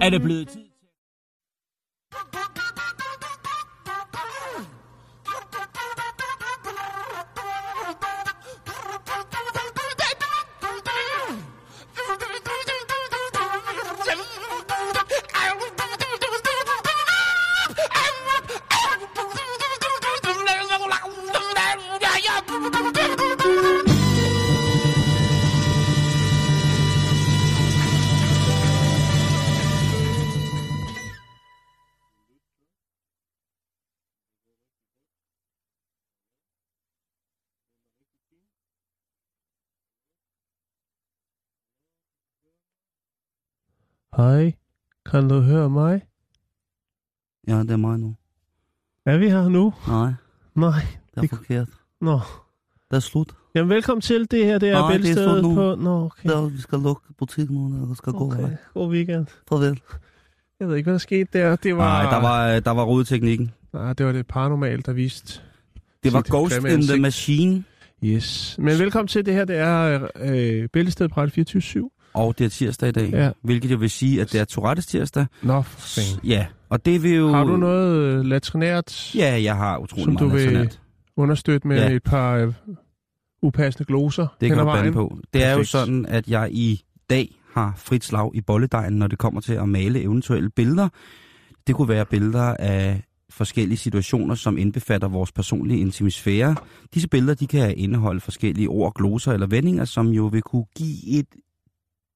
er det blevet tid. Hej, kan du høre mig? Ja, det er mig nu. Er vi her nu? Nej, Nej. det er Det- forkert. Nå. Det er slut. Jamen, velkommen til. Det her, det er Nej, det er slut nu. på... Nå, okay. Det er, vi skal lukke butikken nu, og der skal gå. okay. Okay. God weekend. Farvel. Jeg ved ikke, hvad der skete der. Det var... Nej, der var, der var rodeteknikken. Nej, det var det paranormalt, der viste. Det var Ghost in the ansigt. Machine, Yes. Men velkommen til. Det her, det er øh, bæltestedet på Radio 24 og det er tirsdag i dag. Ja. Hvilket jo vil sige, at det er Tourettes tirsdag. Nå, for. Ja, og det vil jo... Har du noget øh, latrinært Ja, jeg har utrolig Som meget du vil- nationalt. understøtte med Ja. et par øh, upassende gloser Det kan du bande på. Det er jo sådan, at jeg i dag har frit slag i bolledejen, når det kommer til at male eventuelle billeder. Det kunne være billeder af forskellige situationer, som indbefatter vores personlige intimisfære. Disse billeder de kan indeholde forskellige ord, gloser eller vendinger, som jo vil kunne give et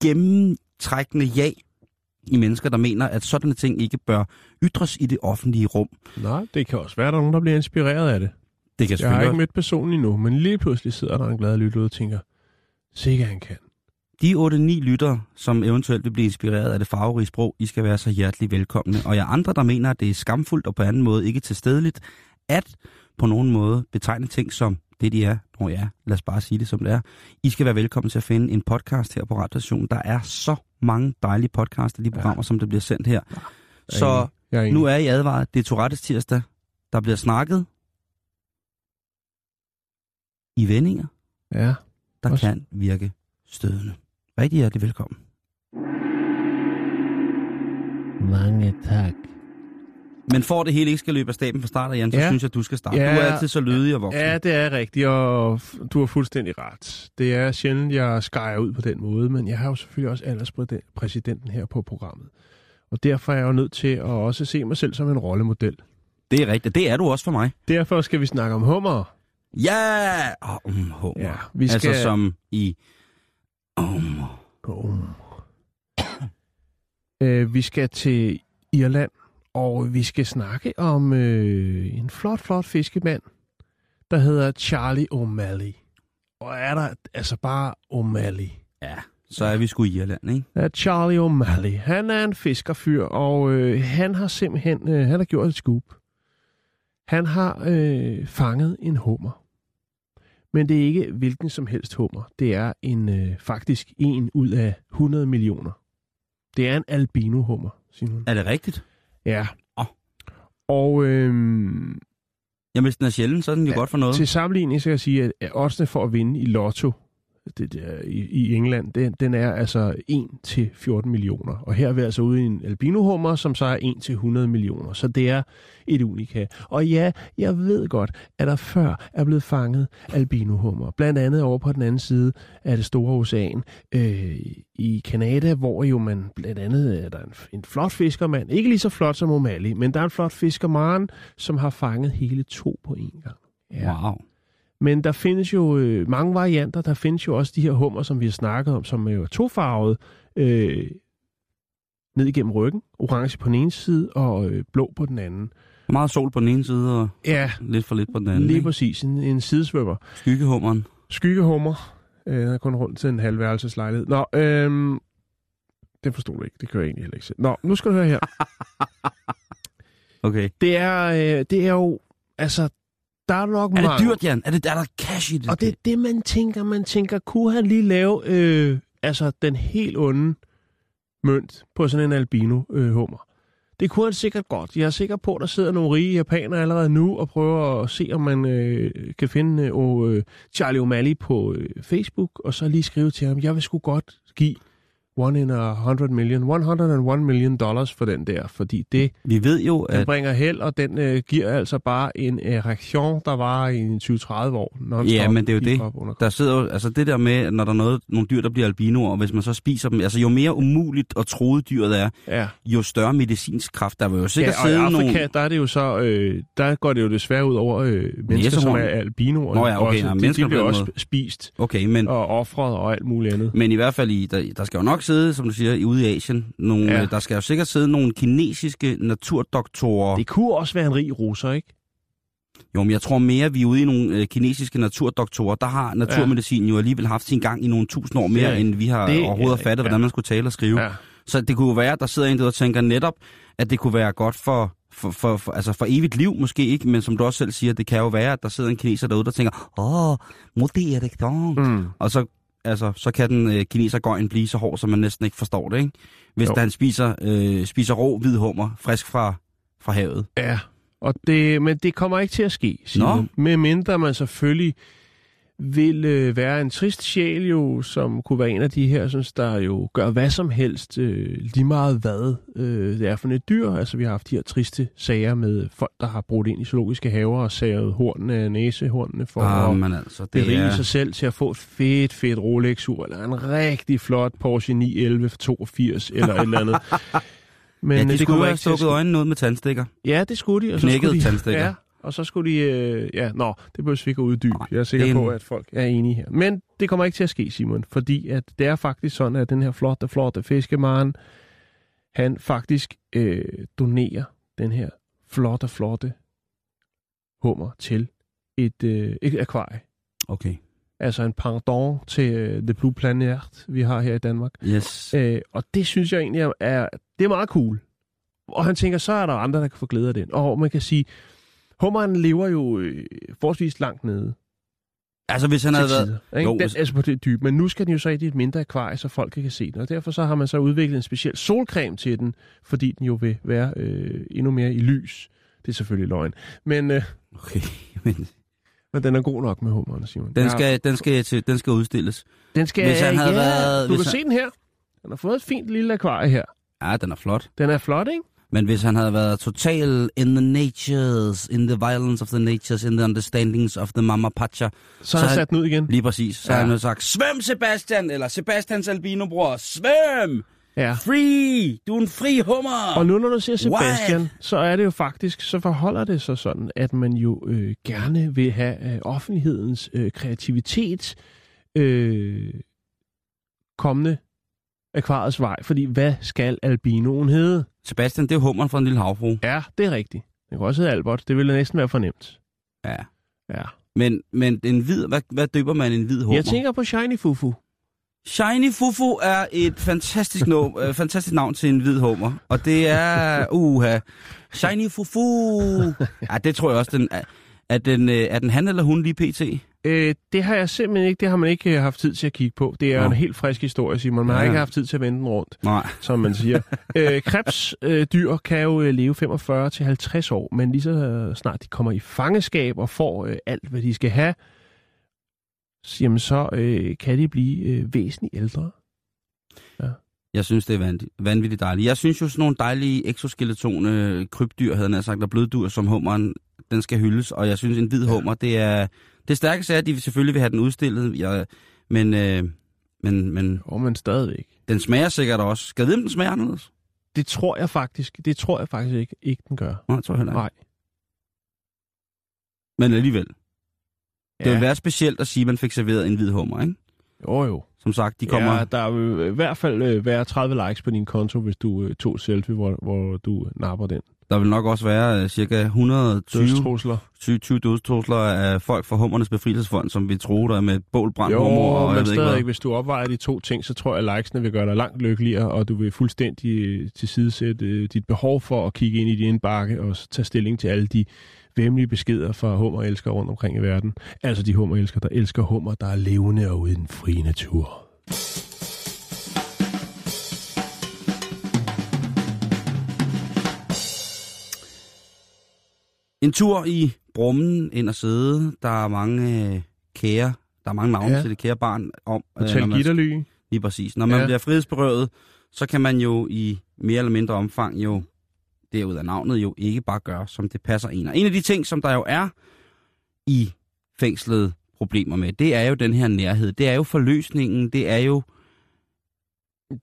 gennemtrækkende ja i mennesker, der mener, at sådanne ting ikke bør ytres i det offentlige rum. Nej, det kan også være, at der er nogen, der bliver inspireret af det. Det kan Jeg har ikke mødt personen endnu, men lige pludselig sidder der en glad lytter og tænker, sikkert han kan. De 8-9 lytter, som eventuelt vil blive inspireret af det farverige sprog, I skal være så hjertelig velkomne. Og jeg andre, der mener, at det er skamfuldt og på anden måde ikke tilstedeligt, at på nogen måde betegne ting som det, de er. Nå ja, lad os bare sige det, som det er. I skal være velkommen til at finde en podcast her på Radiostationen. Der er så mange dejlige podcasts af de programmer, ja. som der bliver sendt her. Så Jeg er nu er I advaret. Det er Tourettes tirsdag. Der bliver snakket i vendinger, Ja, der Også- kan virke stødende. Rigtig hjertelig velkommen. Mange tak. Men for at det hele ikke skal løbe af staben fra start Jan, så Ja. synes jeg, at du skal starte. Ja. Du er altid så lydig og voksen. ja, det er rigtigt, og du har fuldstændig ret. Det er sjældent, jeg skærer ud på den måde, men jeg har jo selvfølgelig også alderspræsidenten her på programmet. Og derfor er jeg jo nødt til at også se mig selv som en rollemodel. Det er rigtigt. Det er du også for mig. Derfor skal vi snakke om hummer. Ja! Oh, um, hummer. Ja, vi skal... Altså som i... Um, Oh. øh, vi skal til Irland, og vi skal snakke om øh, en flot, flot fiskemand, der hedder Charlie O'Malley. Og er der altså bare O'Malley. ja, så er vi sgu i Irland, ikke? Ja, Charlie O'Malley. Han er en fiskerfyr, og øh, han har simpelthen øh, han har gjort et scoop. Han har øh, fanget en hummer. Men det er ikke hvilken som helst hummer. Det er en øh, faktisk en ud af 100 millioner. Det er en albino-hummer, Simon. Er det rigtigt? Ja. Åh. Og øh, Jamen, hvis den er sjældent, så er den jo Ja, godt for noget. til sammenligning skal jeg sige, at oddsene for at vinde i lotto det der, i, i England, den, den er altså 1 til 14 millioner. Og her er vi altså ude i en albinohummer, som så er 1 til 100 millioner. Så det er et unika. Og ja, jeg ved godt, at der før er blevet fanget albinohummer. Blandt andet over på den anden side af det store ocean øh, i Kanada, hvor jo man blandt andet er der en, en flot fiskermand. Ikke lige så flot som O'Malley, men der er en flot fiskermand, som har fanget hele to på én gang. Wow. Men der findes jo øh, mange varianter. Der findes jo også de her hummer, som vi har snakket om, som er jo tofarvet øh, ned igennem ryggen. Orange på den ene side og øh, blå på den anden. Meget sol på den ene side, og Ja, lidt for lidt på den anden. lige ikke? præcis. En, en sidesvømmer. Skyggehummeren. Skyggehummer. Øh, den er kun rundt til en halvværelseslejlighed. Nå, øh, det forstod du ikke. Det kan jeg egentlig heller ikke selv. Nå, nu skal du høre her. Okay. Det er, øh, det er jo, altså, der er nok Er det mange... dyrt, Jan? Er, det, er der cash i det? Og det er det, man tænker. Man tænker, kunne han lige lave øh, altså den helt onde mønt på sådan en albino-hummer? det kunne han sikkert godt. Jeg er sikker på, at der sidder nogle rige japanere allerede nu og prøver at se, om man øh, kan finde øh, øh, Charlie O'Malley på øh, Facebook, og så lige skrive til ham, jeg vil sgu godt give one in a hundred million, 101 million dollars for den der, fordi det Vi ved jo, den at bringer held, og den øh, giver altså bare en erektion, der var i en 20-30 år. non-stop, Ja, men det er jo det. der sidder jo, altså det der med, når der er noget, nogle dyr, der bliver albinoer, og hvis man så spiser dem, altså jo mere umuligt og troet dyret er, Ja. jo større medicinsk kraft. Der vil jo sikkert ja, og i sidde Afrika, nogle... der er det jo så, øh, der går det jo desværre ud over øh, mennesker, som Næsehorn. er albinoer. Nå ja, okay, også. ja, de, de bliver den også spist Okay, men, og offret og alt muligt andet. men i hvert fald, i, der, der skal jo nok sidde, som du siger, i- ude i Asien, nogle, Ja. ja. der skal jo sikkert sidde nogle kinesiske naturdoktorer. Det kunne også være en rig russer, ikke? Jo, men jeg tror mere, vi er ude i nogle øh, kinesiske naturdoktorer. Der har naturmedicin jo alligevel haft sin gang i nogle tusind år er mere, rigtigt. end vi har Det er overhovedet rigtigt, fattet, ja. hvordan man skulle tale og skrive. Ja. Så det kunne jo være, at der sidder en der og tænker netop, at det kunne være godt for, for, for, for, altså for evigt liv måske ikke, men som du også selv siger, det kan jo være, at der sidder en kineser derude, der tænker, åh, må det er det. Mm. Og så, altså, så kan den øh, kinesergøjen blive så hård, så man næsten ikke forstår det, ikke? Hvis Jo. han spiser, øh, spiser rå hvid hummer, frisk fra, fra havet. Ja, og det, men det kommer ikke til at ske, Simon. Med mindre man selvfølgelig vil øh, være en trist sjæl jo, som kunne være en af de her, synes, der jo gør hvad som helst, øh, lige meget hvad øh, det er for et dyr. Altså vi har haft de her triste sager med folk, der har brugt ind i zoologiske haver og savet hornene af næsehornene for Ah, at altså, det berige er... sig selv til at få et fedt, fedt Rolex-ur, eller en rigtig flot Porsche 911 for 82, eller et eller andet. Men ja, øh, de det skulle kommer have stukket øjnene ud med tandstikker. Ja, det skulle de. Og så Knækkede skulle de, tandstikker. Ja, og så skulle de... Øh, ja, nå, det behøver vi ikke at uddybe. Jeg er sikker er på, en- at folk er enige her. Men det kommer ikke til at ske, Simon, fordi at det er faktisk sådan, at den her flotte, flotte fiskemaren, han faktisk øh, donerer den her flotte, flotte hummer til et, øh, et akvarie. Okay. Altså en pardon til øh, The Blue Planet, vi har her i Danmark. Yes. Øh, og det synes jeg egentlig er, er, det er meget cool. Og han tænker, så er der andre, der kan få glæde af den. Og man kan sige, hummeren lever jo øh, forholdsvis langt nede Altså, hvis han havde været... Ikke? Jo, Den, hvis- altså på det dybe. Men nu skal den jo så i et mindre akvarie, så folk kan se den. Og derfor så har man så udviklet en speciel solcreme til den, fordi den jo vil være øh, endnu mere i lys. Det er selvfølgelig løgn. Men, øh, Okay, men men den er god nok med hummeren, Simon. den skal, den skal, til, den skal udstilles. den skal hvis han havde ja, været- Du hvis kan han- se den her. Den har fået et fint lille akvarie her. Ja, den er flot. Den er flot, ikke? Men hvis han havde været total in the natures, in the violence of the natures, in the understandings of the mama pacha, Så, har han- sat den ud igen. lige præcis, så Ja. ja. han sagt, svøm Sebastian, eller Sebastians albino-bror, svøm! Ja. Free! Du er en fri hummer! Og nu når du siger Sebastian, What? så er det jo faktisk, så forholder det sig sådan, at man jo øh, gerne vil have øh, offentlighedens øh, kreativitet øh, kommende akvariets vej. Fordi hvad skal albinoen hedde? Sebastian, det er hummeren fra en lille havfru. Ja, det er rigtigt. Det kan også hedde Albert. Det ville næsten være fornemt. Ja. Ja. Men, men en hvid, hvad, hvad døber man en hvid hummer? Jeg tænker på Shiny Fufu. Shiny Fufu er et fantastisk, no, øh, fantastisk navn til en hvid hummer. Og det er... Uha. Shiny Fufu. Ja, det tror jeg også, den er. Er den, øh, er den han eller hun lige pt? Øh, det har jeg simpelthen ikke, det har man ikke øh, haft tid til at kigge på. Det er Nå. en helt frisk historie, Simon. Man har Ja. ikke haft tid til at vende den rundt. Nej. som man siger. øh, krebsdyr øh, kan jo øh, leve 45 til 50 år, men lige så øh, snart de kommer i fangeskab og får øh, alt, hvad de skal have, jamen så øh, kan de blive øh, væsentligt ældre. Jeg synes, det er vanvittigt, vanvittigt dejligt. Jeg synes jo, sådan nogle dejlige exoskeletone krybdyr, havde jeg sagt, og bløddyr som hummeren, den skal hyldes. Og jeg synes, en hvid hummer, det er... Det stærkeste er, at de selvfølgelig vil have den udstillet, jeg, men, øh, men, men Og men stadigvæk. den smager sikkert også. Skal jeg vide, om den smager anderledes? Det tror jeg faktisk, det tror jeg faktisk ikke, ikke den gør. Nej, jeg tror heller ikke. Nej. Men alligevel. Det Ja. vil være specielt at sige, at man fik serveret en hvid hummer, ikke? Jo jo. Som sagt, de kommer... Ja, der vil i hvert fald øh, være 30 likes på din konto, hvis du øh, tog selfie, hvor, hvor du napper den. Der vil nok også være uh, cirka 120 Dødstrusler. 20, 20 dødstrusler af folk fra Hummernes Befrielsesfond, som vi tror der er med bål hummer, Jo, og jeg men ved ikke stadig, hvad. hvis du opvejer de to ting, så tror jeg, at likesene vil gøre dig langt lykkeligere, og du vil fuldstændig øh, tilsidesætte øh, dit behov for at kigge ind i din indbakke og tage stilling til alle de vemmelige beskeder fra hummerelskere rundt omkring i verden. Altså de hummerelskere, der elsker hummer, der er levende og ude i den frie natur. En tur i Brummen ind og sidde. Der er mange øh, kære, der er mange navne Ja. til det kære barn om. øh, Hotel man- Gitterly. Lige præcis. Når man ja. bliver frihedsberøvet, så kan man jo i mere eller mindre omfang jo, derud af navnet, jo ikke bare gøre, som det passer en. Og en af de ting, som der jo er i fængslet problemer med, det er jo den her nærhed. Det er jo forløsningen, det er jo,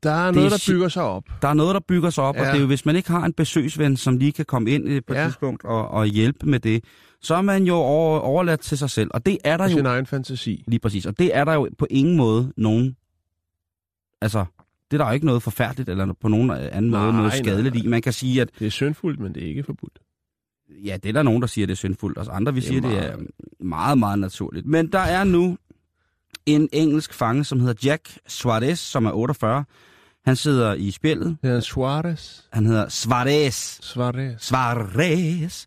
Der er Det noget, er der bygger sig op. der er noget, der bygger sig op, ja. og det er jo, hvis man ikke har en besøgsven, som lige kan komme ind øh, på et Ja. tidspunkt og, og hjælpe med det, så er man jo over, overladt til sig selv. Og det er der Og jo sin egen fantasi. Lige præcis. Og det er der jo på ingen måde nogen... Altså, det er der jo ikke noget forfærdeligt, eller på nogen anden Nej, måde noget skadeligt nej. i. Man kan sige, at Det er syndfuldt, men det er ikke forbudt. ja, det er der nogen, der siger, det er syndfuldt, og andre vi Det er siger, det er meget- meget, meget naturligt. Men der er nu en engelsk fange, som hedder Jack Suarez, som er 48. Han sidder i spjældet. Det er Suarez. Han hedder Suarez. Suarez. Suarez.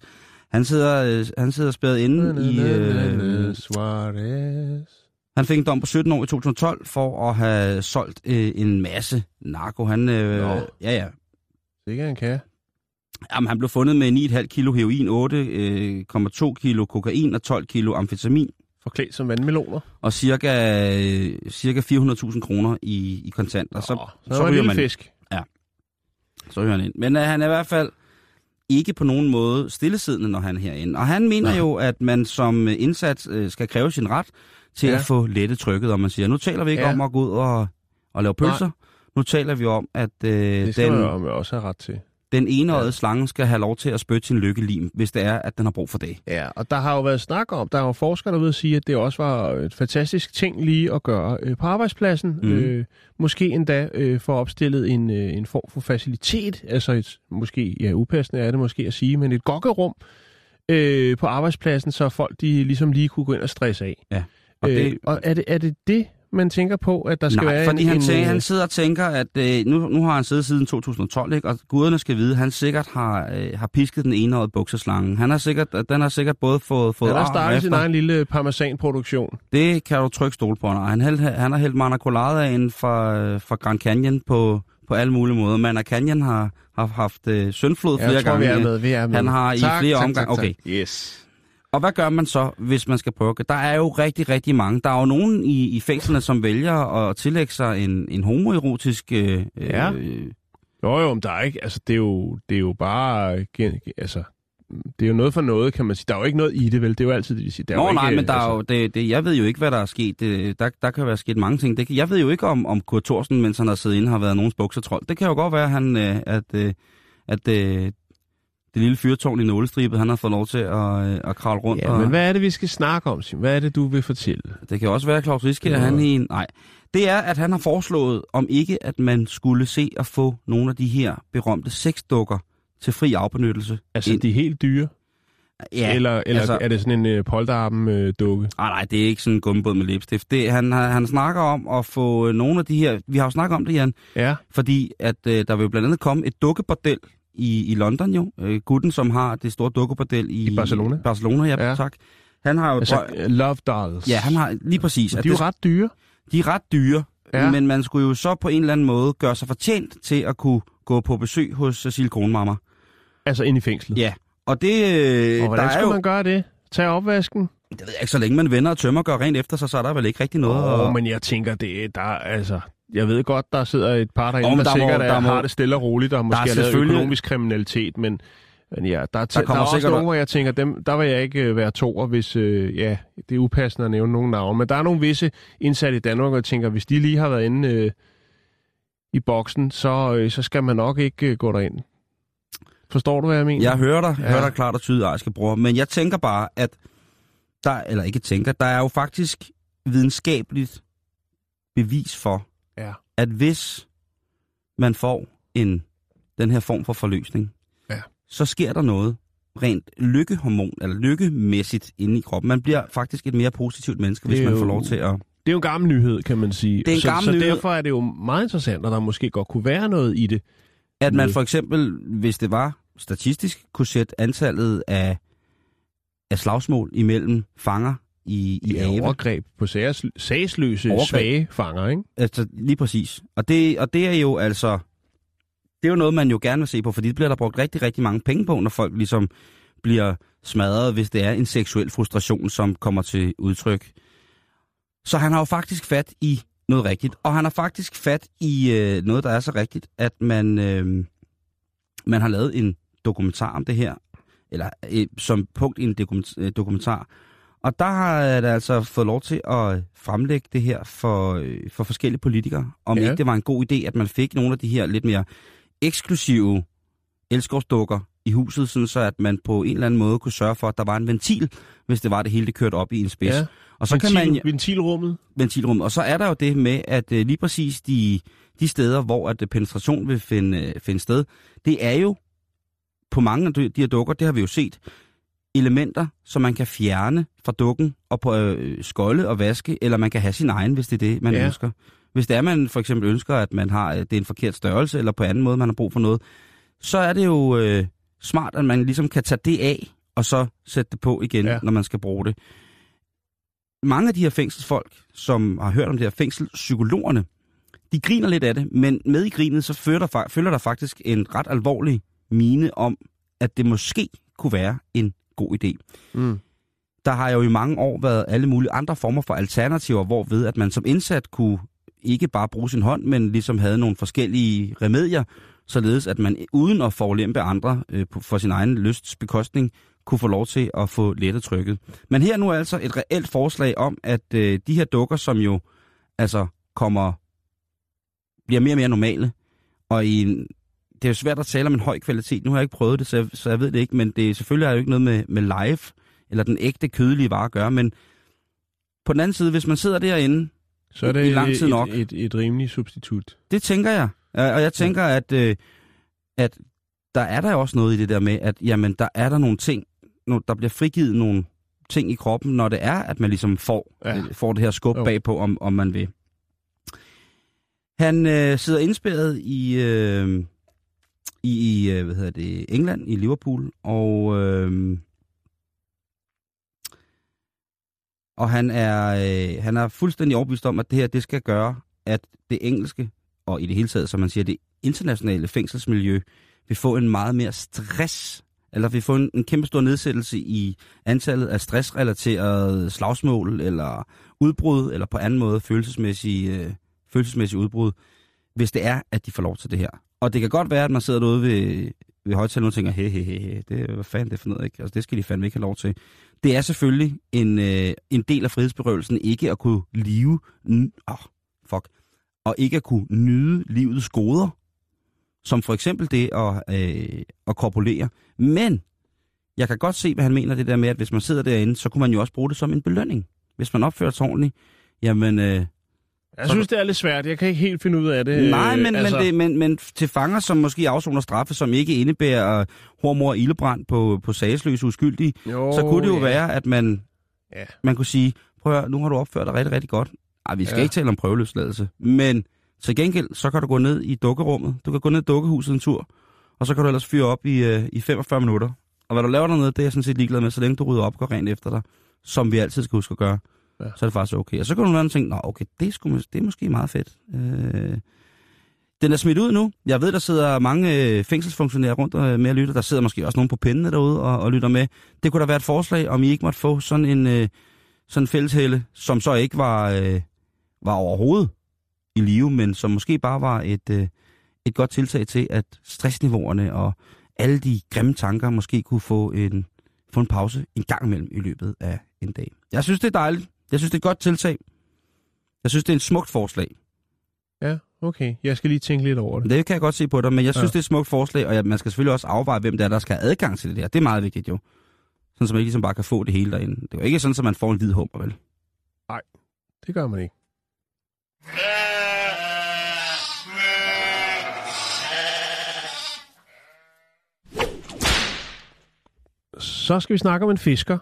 Han sidder, øh, han sidder spærret inde i... Øh, Suarez. Han fik en dom på 17 år i 2012 for at have solgt øh, en masse narko. Han, øh, Nå. ja, ja. Kan han kan. Jamen, han blev fundet med 9,5 kilo heroin, 8,2 kilo kokain og 12 kilo amfetamin. Forklædt som vandmeloner. Og cirka, øh, cirka 400.000 kroner i, i kontanter. Så, Nå, så, så ryger man, fisk. så ryger han ind. Men øh, han er i hvert fald ikke på nogen måde stillesiddende, når han er herinde. Og han mener Nå. jo, at man som øh, indsat øh, skal kræve sin ret til Ja. at få lettet trykket. Og man siger, nu taler vi ikke Ja. om at gå ud og, og lave pølser. Nu taler vi om, at øh, Det skal den, man jo også have ret til. Den enøjede Ja. slange skal have lov til at spytte sin lykkelim, hvis det er, at den har brug for det. Ja, og der har jo været snak om, der er jo forskere, der ved at sige, at det også var et fantastisk ting lige at gøre øh, på arbejdspladsen. Mhm. Øh, måske endda øh, få opstillet en, øh, en form for facilitet, altså et, måske, ja, upassende er det måske at sige, men et gokkerum øh, på arbejdspladsen, så folk de ligesom lige kunne gå ind og stresse af. Ja. Og Og, det- øh, og er, det, er det det, man tænker på, at der skal Nej, være fordi en... han, tænker, øh, han sidder og tænker, at øh, nu, nu har han siddet siden 2012, ikke? og guderne skal vide, at han sikkert har, øh, har pisket den enøjede bukseslange. Han har sikkert, den har sikkert både fået, fået han har startet sin egen lille parmesan-produktion. Det kan du trykke stol på. Nej, han, held, han har hældt ind fra, fra Grand Canyon på, på alle mulige måder. Mana Canyon har, har haft øh, søndflod flere jeg tror, gange. vi er med. Vi er med. Han har i flere omgange- okay. Yes. Og hvad gør man så, hvis man skal prøve? Der er jo rigtig, rigtig mange. Der er jo nogen i, i fængslerne, som vælger at tillægge sig en, en homoerotisk... Øh, Ja. øh, Jo, jo, men der er ikke, altså det er jo, det er jo bare, øh, altså, det er jo noget for noget, kan man sige. Der er jo ikke noget i det, vel? Det er jo altid det, vi siger. Der er Nå jo nej, ikke, men der altså, er jo, det, det, jeg ved jo ikke, hvad der er sket. Det, der, der kan være sket mange ting. Det, jeg ved jo ikke, om, om Kurt Thorsen, mens han har siddet inde, har været nogens buksertrold. Det kan jo godt være, han, øh, at, øh, at øh, det lille fyrtårn i nålestribet, han har fået lov til at, øh, at kravle rundt. Ja, og, men hvad er det, vi skal snakke om, Sim? Hvad er det, du vil fortælle? Det kan også være, at Claus Riske, at han i en... Nej. Det er, at han har foreslået, om ikke, at man skulle se at få nogle af de her berømte sexdukker til fri afbenyttelse. Altså, ind. de er helt dyre? Ja, eller eller altså- er det sådan en uh, polterarmen-dukke? Ah, nej, det er ikke sådan en gummibåd med læbestift. Det, han, han snakker om at få øh, nogle af de her... Vi har jo snakket om det, Jan. ja. Fordi at øh, der vil jo blandt andet komme et dukkebordel i, i London jo. Øh, gutten, som har det store dukkebordel i... I Barcelona? Barcelona, ja, Ja. tak. Han har jo... Altså, uh, Love Dolls. ja, han har lige præcis. At de er jo det- ret dyre. de er ret dyre, Ja. men man skulle jo så på en eller anden måde gøre sig fortjent til at kunne gå på besøg hos Cecil Kronmammer. Altså, ind i fængslet. Ja, og det... Øh, Og der hvordan er skulle jo, man gøre det? Tag opvasken? det ved jeg ikke, så længe man vender og tømmer og gør rent efter sig, så er der vel ikke rigtig noget. Åh, at- men jeg tænker, det er, der er, altså... Jeg ved godt, der sidder et par derinde, men der, der må- sikkert der er, må- har det stille og roligt, og måske er har lavet økonomisk kriminalitet, men, men ja, der er, der, der, kommer er også nogle, hvor jeg tænker, dem, der vil jeg ikke øh, være toer, hvis, øh, ja, det er upassende at nævne nogle navne, men der er nogle visse indsatte i Danmark, og jeg tænker, hvis de lige har været inde øh, i boksen, så, øh, så skal man nok ikke øh, gå derind. Forstår du, hvad jeg mener? Jeg hører dig, jeg Ja. hører dig klart og tydeligt, Ejske bror, men jeg tænker bare, at der, eller ikke tænker, der er jo faktisk videnskabeligt bevis for, Ja. at hvis man får en, den her form for forløsning, Ja. så sker der noget rent lykkehormon, eller lykkemæssigt inde i kroppen. Man bliver faktisk et mere positivt menneske, hvis er man får jo- lov til at... Det er jo en gammel nyhed, kan man sige. Det er en så, gammel så nyhed. derfor er det jo meget interessant, at der måske godt kunne være noget i det. At man Med- for eksempel, hvis det var statistisk, kunne sætte antallet af, af slagsmål imellem fanger i, i Ja, Ava. overgreb på sags, sagsløse, Overgreb. svage fanger, ikke? Altså, lige præcis. Og det, og det er jo altså... Det er jo noget, man jo gerne vil se på, fordi det bliver der brugt rigtig, rigtig mange penge på, når folk ligesom bliver smadret, hvis det er en seksuel frustration, som kommer til udtryk. Så han har jo faktisk fat i noget rigtigt. Og han har faktisk fat i øh, noget, der er så rigtigt, at man, øh, man har lavet en dokumentar om det her, eller øh, som punkt i en dokument, dokumentar. Og der har jeg da altså fået lov til at fremlægge det her for, øh, for forskellige politikere. Om Ja. ikke det var en god idé, at man fik nogle af de her lidt mere eksklusive elskovsdukker i huset, sådan så at man på en eller anden måde kunne sørge for, at der var en ventil, hvis det var det hele, det kørte op i en spids. Ja. Og så Ventil, kan man Ventilrummet. ventilrum. Og så er der jo det med, at øh, lige præcis de, de steder, hvor at øh, penetration vil finde, øh, finde sted, det er jo på mange af de de her dukker, det har vi jo set, elementer, som man kan fjerne fra dukken og på øh, skolde og vaske, eller man kan have sin egen, hvis det er det, man Ja. ønsker. Hvis det er, man for eksempel ønsker, at man har, øh, det er en forkert størrelse, eller på anden måde, man har brug for noget, så er det jo øh, smart, at man ligesom kan tage det af, og så sætte det på igen, Ja. når man skal bruge det. Mange af de her fængselsfolk, som har hørt om det her fængsel, psykologerne, de griner lidt af det, men med i grinet, så følger der, følger der faktisk en ret alvorlig mine om, at det måske kunne være en god idé. Mm. Der har jo i mange år været alle mulige andre former for alternativer, hvorved at man som indsat kunne ikke bare bruge sin hånd, men ligesom havde nogle forskellige remedier, således at man uden at forulempe andre øh, på- for sin egen lysts bekostning, kunne få lov til at få lettet trykket. Men her nu er altså et reelt forslag om, at øh, de her dukker, som jo altså kommer, bliver mere og mere normale, og i en, det er jo svært at tale om en høj kvalitet. Nu har jeg ikke prøvet det, så jeg, så jeg ved det ikke, men det selvfølgelig er jo ikke noget med, med live, eller den ægte kødelige vare at gøre, men på den anden side, hvis man sidder derinde, Så er det I lang tid nok. Et, et, et rimeligt substitut. det tænker jeg. Øh, Og jeg tænker, at, øh, at der er der også noget i det der med, at jamen, der er der nogle ting, der bliver frigivet nogle ting i kroppen, når det er, at man ligesom får, Ja. ja. får det her skub Jo. bagpå, om, om man vil. Han øh, sidder indspærret i, øh, i, i øh, hvad hedder det, England, i Liverpool, og, øh, og han er, øh, han er fuldstændig overbevist om, at det her det skal gøre, at det engelske, og i det hele taget, som man siger, det internationale fængselsmiljø, vil få en meget mere stress, eller vil få en, en kæmpe stor nedsættelse i antallet af stressrelaterede slagsmål, eller udbrud, eller på anden måde følelsesmæssige, øh, følelsesmæssige udbrud, hvis det er, at de får lov til det her. Og det kan godt være, at man sidder derude ved, ved højtalen og tænker, he, he, he, he, det, hvad fanden det for noget, ikke? Altså, det skal de fandme ikke have lov til. Det er selvfølgelig en, øh, en del af frihedsberøvelsen ikke at kunne live, Åh, oh, fuck, og ikke at kunne nyde livets goder, som for eksempel det at, øh, at korpulere. Men jeg kan godt se, hvad han mener, det der med, at hvis man sidder derinde, så kunne man jo også bruge det som en belønning. Hvis man opfører sig ordentligt, jamen... Øh, jeg synes, det er lidt svært. Jeg kan ikke helt finde ud af det. Nej, men, altså, men, det, men, men til fanger, som måske afsoner straffe, som ikke indebærer hormor og ildebrand på, på sagesløse uskyldige, jo, så kunne det jo ja. være, at man, Ja. man kunne sige, prøv at høre, nu har du opført dig rigtig, rigtig godt. Ej, vi skal ja. ikke tale om prøveløsladelse. Men til gengæld, så kan du gå ned i dukkerummet. Du kan gå ned i dukkehuset en tur, og så kan du ellers fyre op i, øh, i 45 minutter. Og hvad du laver dernede, det er jeg sådan set ligeglad med, så længe du rydder op og går rent efter dig, som vi altid skal huske at gøre. Ja. Så er det faktisk okay. Og så kan du være tænke, nå okay, det er, sgu, det er måske meget fedt. Øh, den er smidt ud nu. Jeg ved, der sidder mange øh, fængselsfunktionærer rundt øh, med at lytte. Der sidder måske også nogen på pindene derude og, og lytter med. Det kunne da være et forslag, om I ikke måtte få sådan en øh, sådan en fælleshælde, som så ikke var, øh, var overhovedet i live, men som måske bare var et, øh, et godt tiltag til, at stressniveauerne og alle de grimme tanker måske kunne få en, få en pause en gang imellem i løbet af en dag. Jeg synes, det er dejligt. Jeg synes, det er et godt tiltag. Jeg synes, det er et smukt forslag. Ja, okay. Jeg skal lige tænke lidt over det. Det kan jeg godt se på dig, men jeg synes, Ja. det er et smukt forslag, og man skal selvfølgelig også afveje, hvem det er, der skal have adgang til det der. Det er meget vigtigt jo. Sådan, så man ikke ligesom bare kan få det hele derinde. Det er jo ikke sådan, at man får en hvid hummer, vel? Det gør man ikke. Så skal vi snakke om en fisker.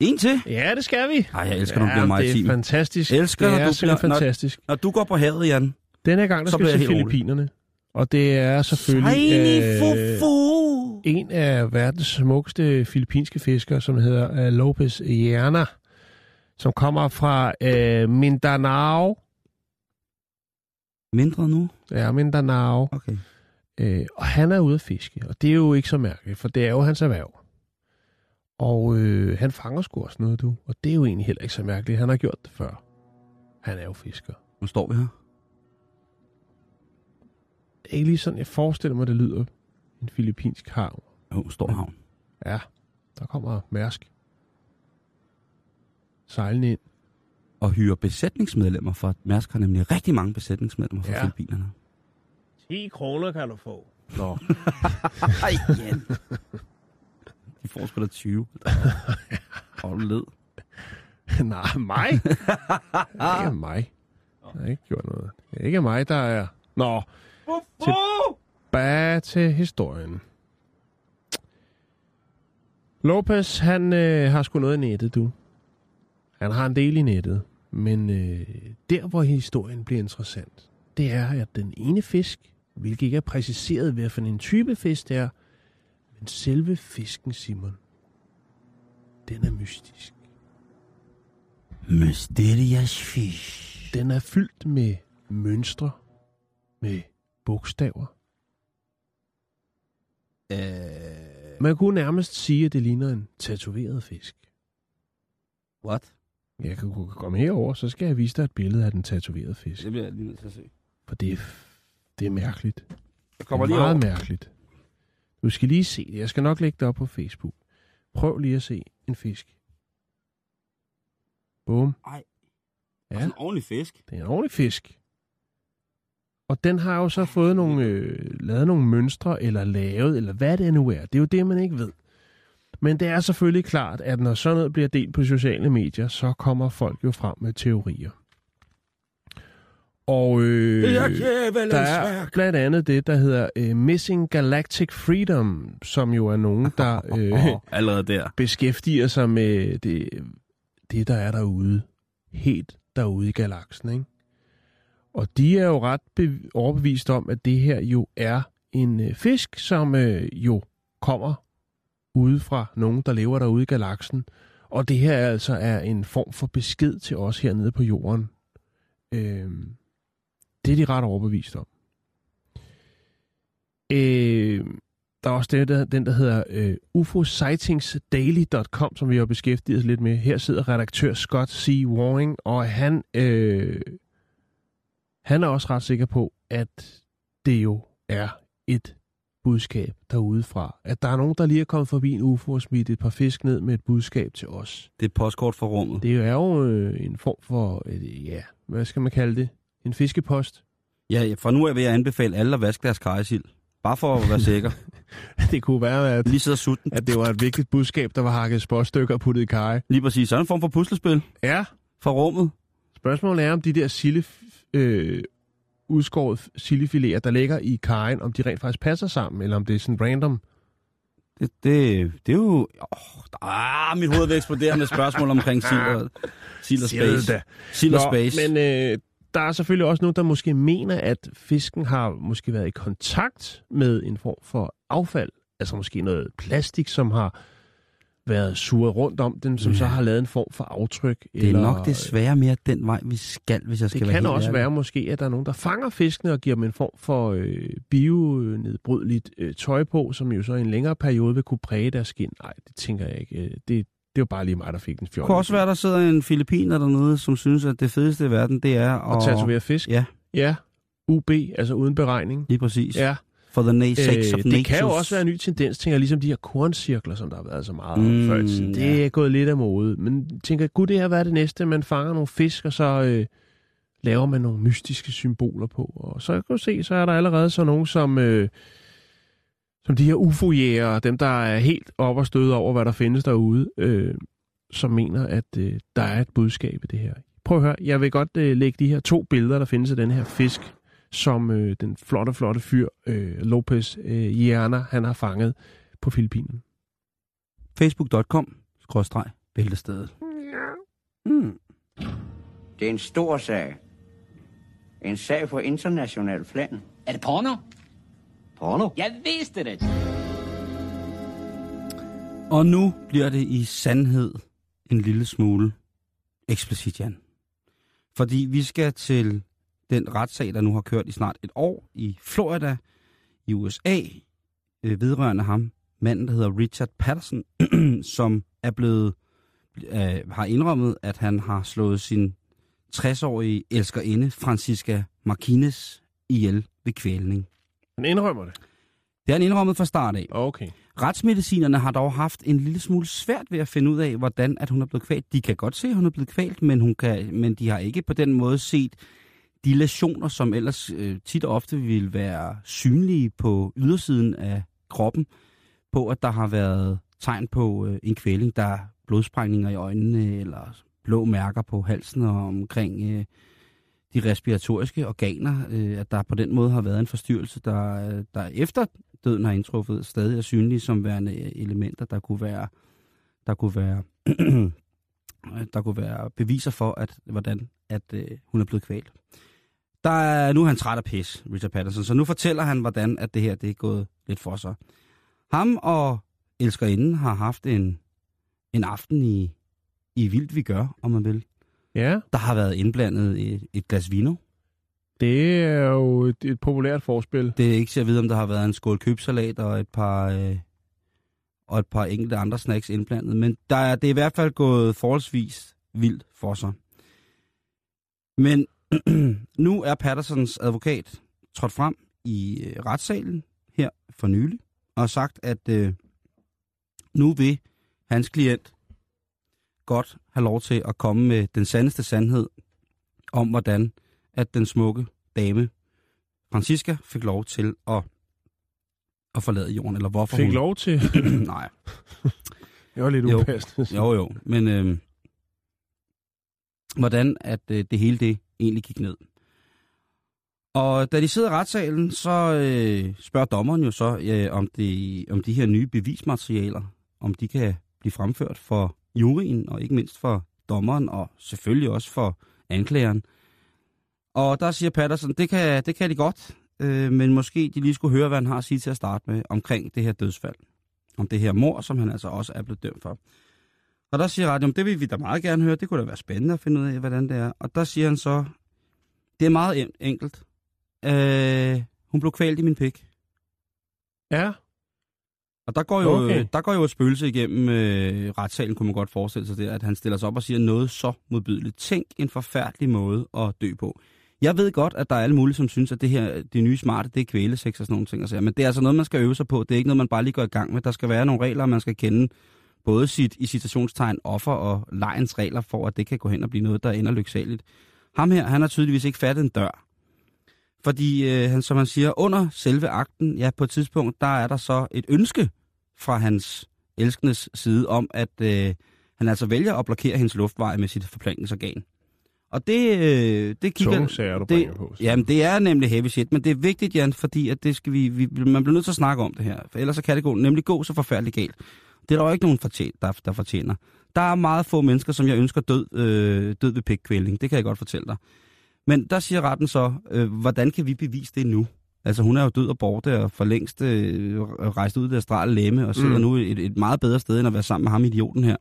En til? Ja, det skal vi. Ej, jeg elsker, når du bliver det maritim. er fantastisk. Elsker, det når er du bliver- når- fantastisk. Når du går på havet, Jan. Denne gang, der så skal til jeg rolig. Filippinerne. Og det er selvfølgelig øh, fufu! en af verdens smukkeste filippinske fiskere, som hedder uh, Lopez Hierna, som kommer fra uh, Mindanao. Mindre nu? Ja, Mindanao. Okay. Øh, og han er ude at fiske, og det er jo ikke så mærkeligt, for det er jo hans erhverv. Og øh, han fanger sgu også noget, du. Og det er jo egentlig heller ikke så mærkeligt. Han har gjort det før. Han er jo fisker. Nu står vi her. Det er ikke lige sådan, jeg forestiller mig, det lyder. En filippinsk havn. Jo, stor havn. Ja, der kommer Mærsk. Sejlende ind. Og hyre besætningsmedlemmer, for Mærsk har nemlig rigtig mange besætningsmedlemmer fra Ja. Filippinerne. 10 kroner kan du få. Nå, Ej, igen. De får sgu da 20. Hold led. nej, mig? Det er ikke mig. Jeg har ikke gjort noget. Det er ikke mig, der er... Nå, tilbage til historien. Lopez, han øh, har sgu noget i nettet, du. Han har en del i nettet. Men øh, der, hvor historien bliver interessant, det er, at den ene fisk, hvilket ikke er præciseret, hvad for en type fisk det er, men selve fisken, Simon, den er mystisk. Mysterious fish. Den er fyldt med mønstre, med bogstaver. Øh, Man kunne nærmest sige, at det ligner en tatoveret fisk. what? Jeg kan kunne komme herover, så skal jeg vise dig et billede af den tatoverede fisk. Det bliver jeg lige nødt til at se. For det er, det er mærkeligt. Jeg kommer det lige er meget over. mærkeligt. Du skal lige se det. Jeg skal nok lægge det op på Facebook. Prøv lige at se en fisk. Bum. Ej. Ja, Sådan en ordentlig fisk. det er en ordentlig fisk. Og den har jo så fået nogle, øh, lavet nogle mønstre, eller lavet, eller hvad det nu er. Det er jo det, man ikke ved. Men det er selvfølgelig klart, at når sådan noget bliver delt på sociale medier, så kommer folk jo frem med teorier. Og øh, der er blandt andet det, der hedder øh, Missing Galactic Freedom, som jo er nogen, der øh, allerede der. beskæftiger sig med det, det, der er derude. Helt derude i galaksen, ikke? Og de er jo ret be- overbevist om, at det her jo er en øh, fisk, som øh, jo kommer ude fra nogen, der lever derude i galaksen. Og det her altså er en form for besked til os hernede på jorden. Øh, det er de ret overbevist om. Øh, der er også den, der, den, der hedder øh, ufosightingsdaily.com, som vi har beskæftiget os lidt med. Her sidder redaktør Scott C. Waring, og han, øh, han er også ret sikker på, at det jo er et budskab derudefra. At der er nogen, der lige er kommet forbi en UFO og smidt et par fisk ned med et budskab til os. Det er et postkort fra rummet. Det er jo øh, en form for, øh, ja, hvad skal man kalde det? En fiskepost. Ja, for nu er jeg ved at anbefale alle at vaske deres kajsild. Bare for at være sikker. det kunne være, at, Lige sidde og sutte den. at det var et vigtigt budskab, der var hakket sporstykker og puttet i kaj. Lige præcis. Sådan en form for puslespil Ja, fra rummet. Spørgsmålet er, om de der sille, øh, udskåret sillefiléer, der ligger i kajen, om de rent faktisk passer sammen, eller om det er sådan random. Det, det, det er jo... Oh, ah, mit hoved vil eksplodere med spørgsmål omkring sild og, sild og space. Sild og space. men øh, der er selvfølgelig også nogen, der måske mener, at fisken har måske været i kontakt med en form for affald. Altså måske noget plastik, som har været suret rundt om den, som Ja. så har lavet en form for aftryk. det er eller, nok desværre mere den vej, vi skal, hvis jeg skal Det være kan helt også ærlig. være måske, at der er nogen, der fanger fiskene og giver dem en form for øh, bionedbrydeligt øh, tøj på, som jo så i en længere periode vil kunne præge deres skin. Nej, det tænker jeg ikke. Øh, Det, det var bare lige mig, der fik den Det fjol. kunne også være, der sidder en filippiner dernede, som synes, at det fedeste i verden, det er at at... tatovere fisk. Ja, Ja. UB, altså uden beregning. lige præcis. Ja. For the na- Øh, of det kan jo natures. også være en ny tendens, tænker jeg, ligesom de her korncirkler, som der har været så meget Mm, før. Det ja. er gået lidt af mode. Men tænker, kunne det her være det næste? Man fanger nogle fisk, og så øh, laver man nogle mystiske symboler på. Og så kan du se, så er der allerede så nogen som, øh, som de her ufo dem der er helt op og støde over, hvad der findes derude, øh, som mener, at øh, der er et budskab i det her. Prøv at høre, jeg vil godt øh, lægge de her to billeder, der findes af den her fisk, som øh, den flotte, flotte fyr, øh, Lopez øh, Hierna, han har fanget på Filippinen. Facebook.com, skråstreg, bæltestedet. Mm. Det er en stor sag. En sag på international plan. Er det porno? Porno? Jeg vidste det. Og nu bliver det i sandhed en lille smule eksplicit, Jan. Fordi vi skal til den retssag, der nu har kørt i snart et år i Florida i USA, øh, vedrørende ham, manden, der hedder Richard Patterson, som er blevet, øh, har indrømmet, at han har slået sin 60-årige elskerinde Francisca Martinez ihjel ved kvælning. Han indrømmer det. Det er han indrømmet fra start af. Okay. Retsmedicinerne har dog haft en lille smule svært ved at finde ud af, hvordan at hun er blevet kvalt. De kan godt se, at hun er blevet kvalt, men, hun kan, men de har ikke på den måde set de lesioner, som ellers øh, tit og ofte vil være synlige på ydersiden af kroppen, på at der har været tegn på øh, en kvæling, der er blodsprængninger i øjnene, eller blå mærker på halsen og omkring øh, de respiratoriske organer, øh, at der på den måde har været en forstyrrelse, der, øh, der efter døden har indtruffet, stadig er synlige som værende øh, elementer, der kunne være, der kunne være, der kunne være beviser for, at hvordan at øh, hun er blevet kvalt. Der er, nu er han træt af pis, Richard Patterson, så nu fortæller han, hvordan at det her det er gået lidt for sig. Ham og elskerinden har haft en, en aften i, i Vildt Vi Gør, om man vil. Ja, Der har været indblandet et, et glas vino. det er jo et, et populært forspil. Det er ikke til at vide, om der har været en skål købsalat og et par, øh, og et par enkelte andre snacks indblandet. Men der er, det er i hvert fald gået forholdsvis vildt for sig. Men nu er Pattersons advokat trådt frem i øh, retssalen her for nylig og sagt, at øh, nu vil hans klient godt have lov til at komme med den sandeste sandhed om, hvordan at den smukke dame, Francisca, fik lov til at, at forlade jorden, eller hvorfor Fik hun... lov til. Nej, Det var lidt Jo. upassende. jo jo, men øh, hvordan at øh, det hele det egentlig gik ned. Og da de sidder i retssalen, så øh, spørger dommeren jo så, øh, om, det, om de her nye bevismaterialer, om de kan blive fremført for juryen, og ikke mindst for dommeren, og selvfølgelig også for anklageren. Og der siger Patterson, det kan, det kan de godt, øh, men måske de lige skulle høre, hvad han har at sige til at starte med omkring det her dødsfald. Om det her mor, som han altså også er blevet dømt for. Og der siger Radium, det vil vi da meget gerne høre, det kunne da være spændende at finde ud af, hvordan det er. Og der siger han så, det er meget enkelt. Øh, hun blev kvalt i min pik. Ja, og der går jo, Okay. der går jo et spøgelse igennem øh, retssalen, kunne man godt forestille sig det, at han stiller sig op og siger noget så modbydeligt. Tænk en forfærdelig måde at dø på. Jeg ved godt, at der er alle mulige, som synes, at det her, det nye smarte, det er kvælesex og sådan nogle ting. Og så, men det er altså noget, man skal øve sig på. Det er ikke noget, man bare lige går i gang med. Der skal være nogle regler, man skal kende. Både sit, i citationstegn, offer og lejens regler, for at det kan gå hen og blive noget, der ender lyksaligt. Ham her, han har tydeligvis ikke fattet en dør. Fordi, øh, han, som han siger, under selve akten, ja, på et tidspunkt, der er der så et ønske fra hans elskendes side om, at øh, han altså vælger at blokere hendes luftveje med sit forplantningsorgan. Og det, øh, det kigger... tunge sager, du det, på. Jamen, det er nemlig heavy shit, men det er vigtigt, Jan, fordi at det skal vi, vi, man bliver nødt til at snakke om det her, for ellers så kan det gå, nemlig gå så forfærdeligt galt. Det er der jo ikke nogen, fortjen, der, der fortjener. Der er meget få mennesker, som jeg ønsker død, øh, død ved pikkvæling. Det kan jeg godt fortælle dig. Men der siger retten så, øh, hvordan kan vi bevise det nu? Altså hun er jo død og borte og for længst øh, rejst ud af det astrale læme og sidder mm. nu et, et meget bedre sted end at være sammen med ham idioten her.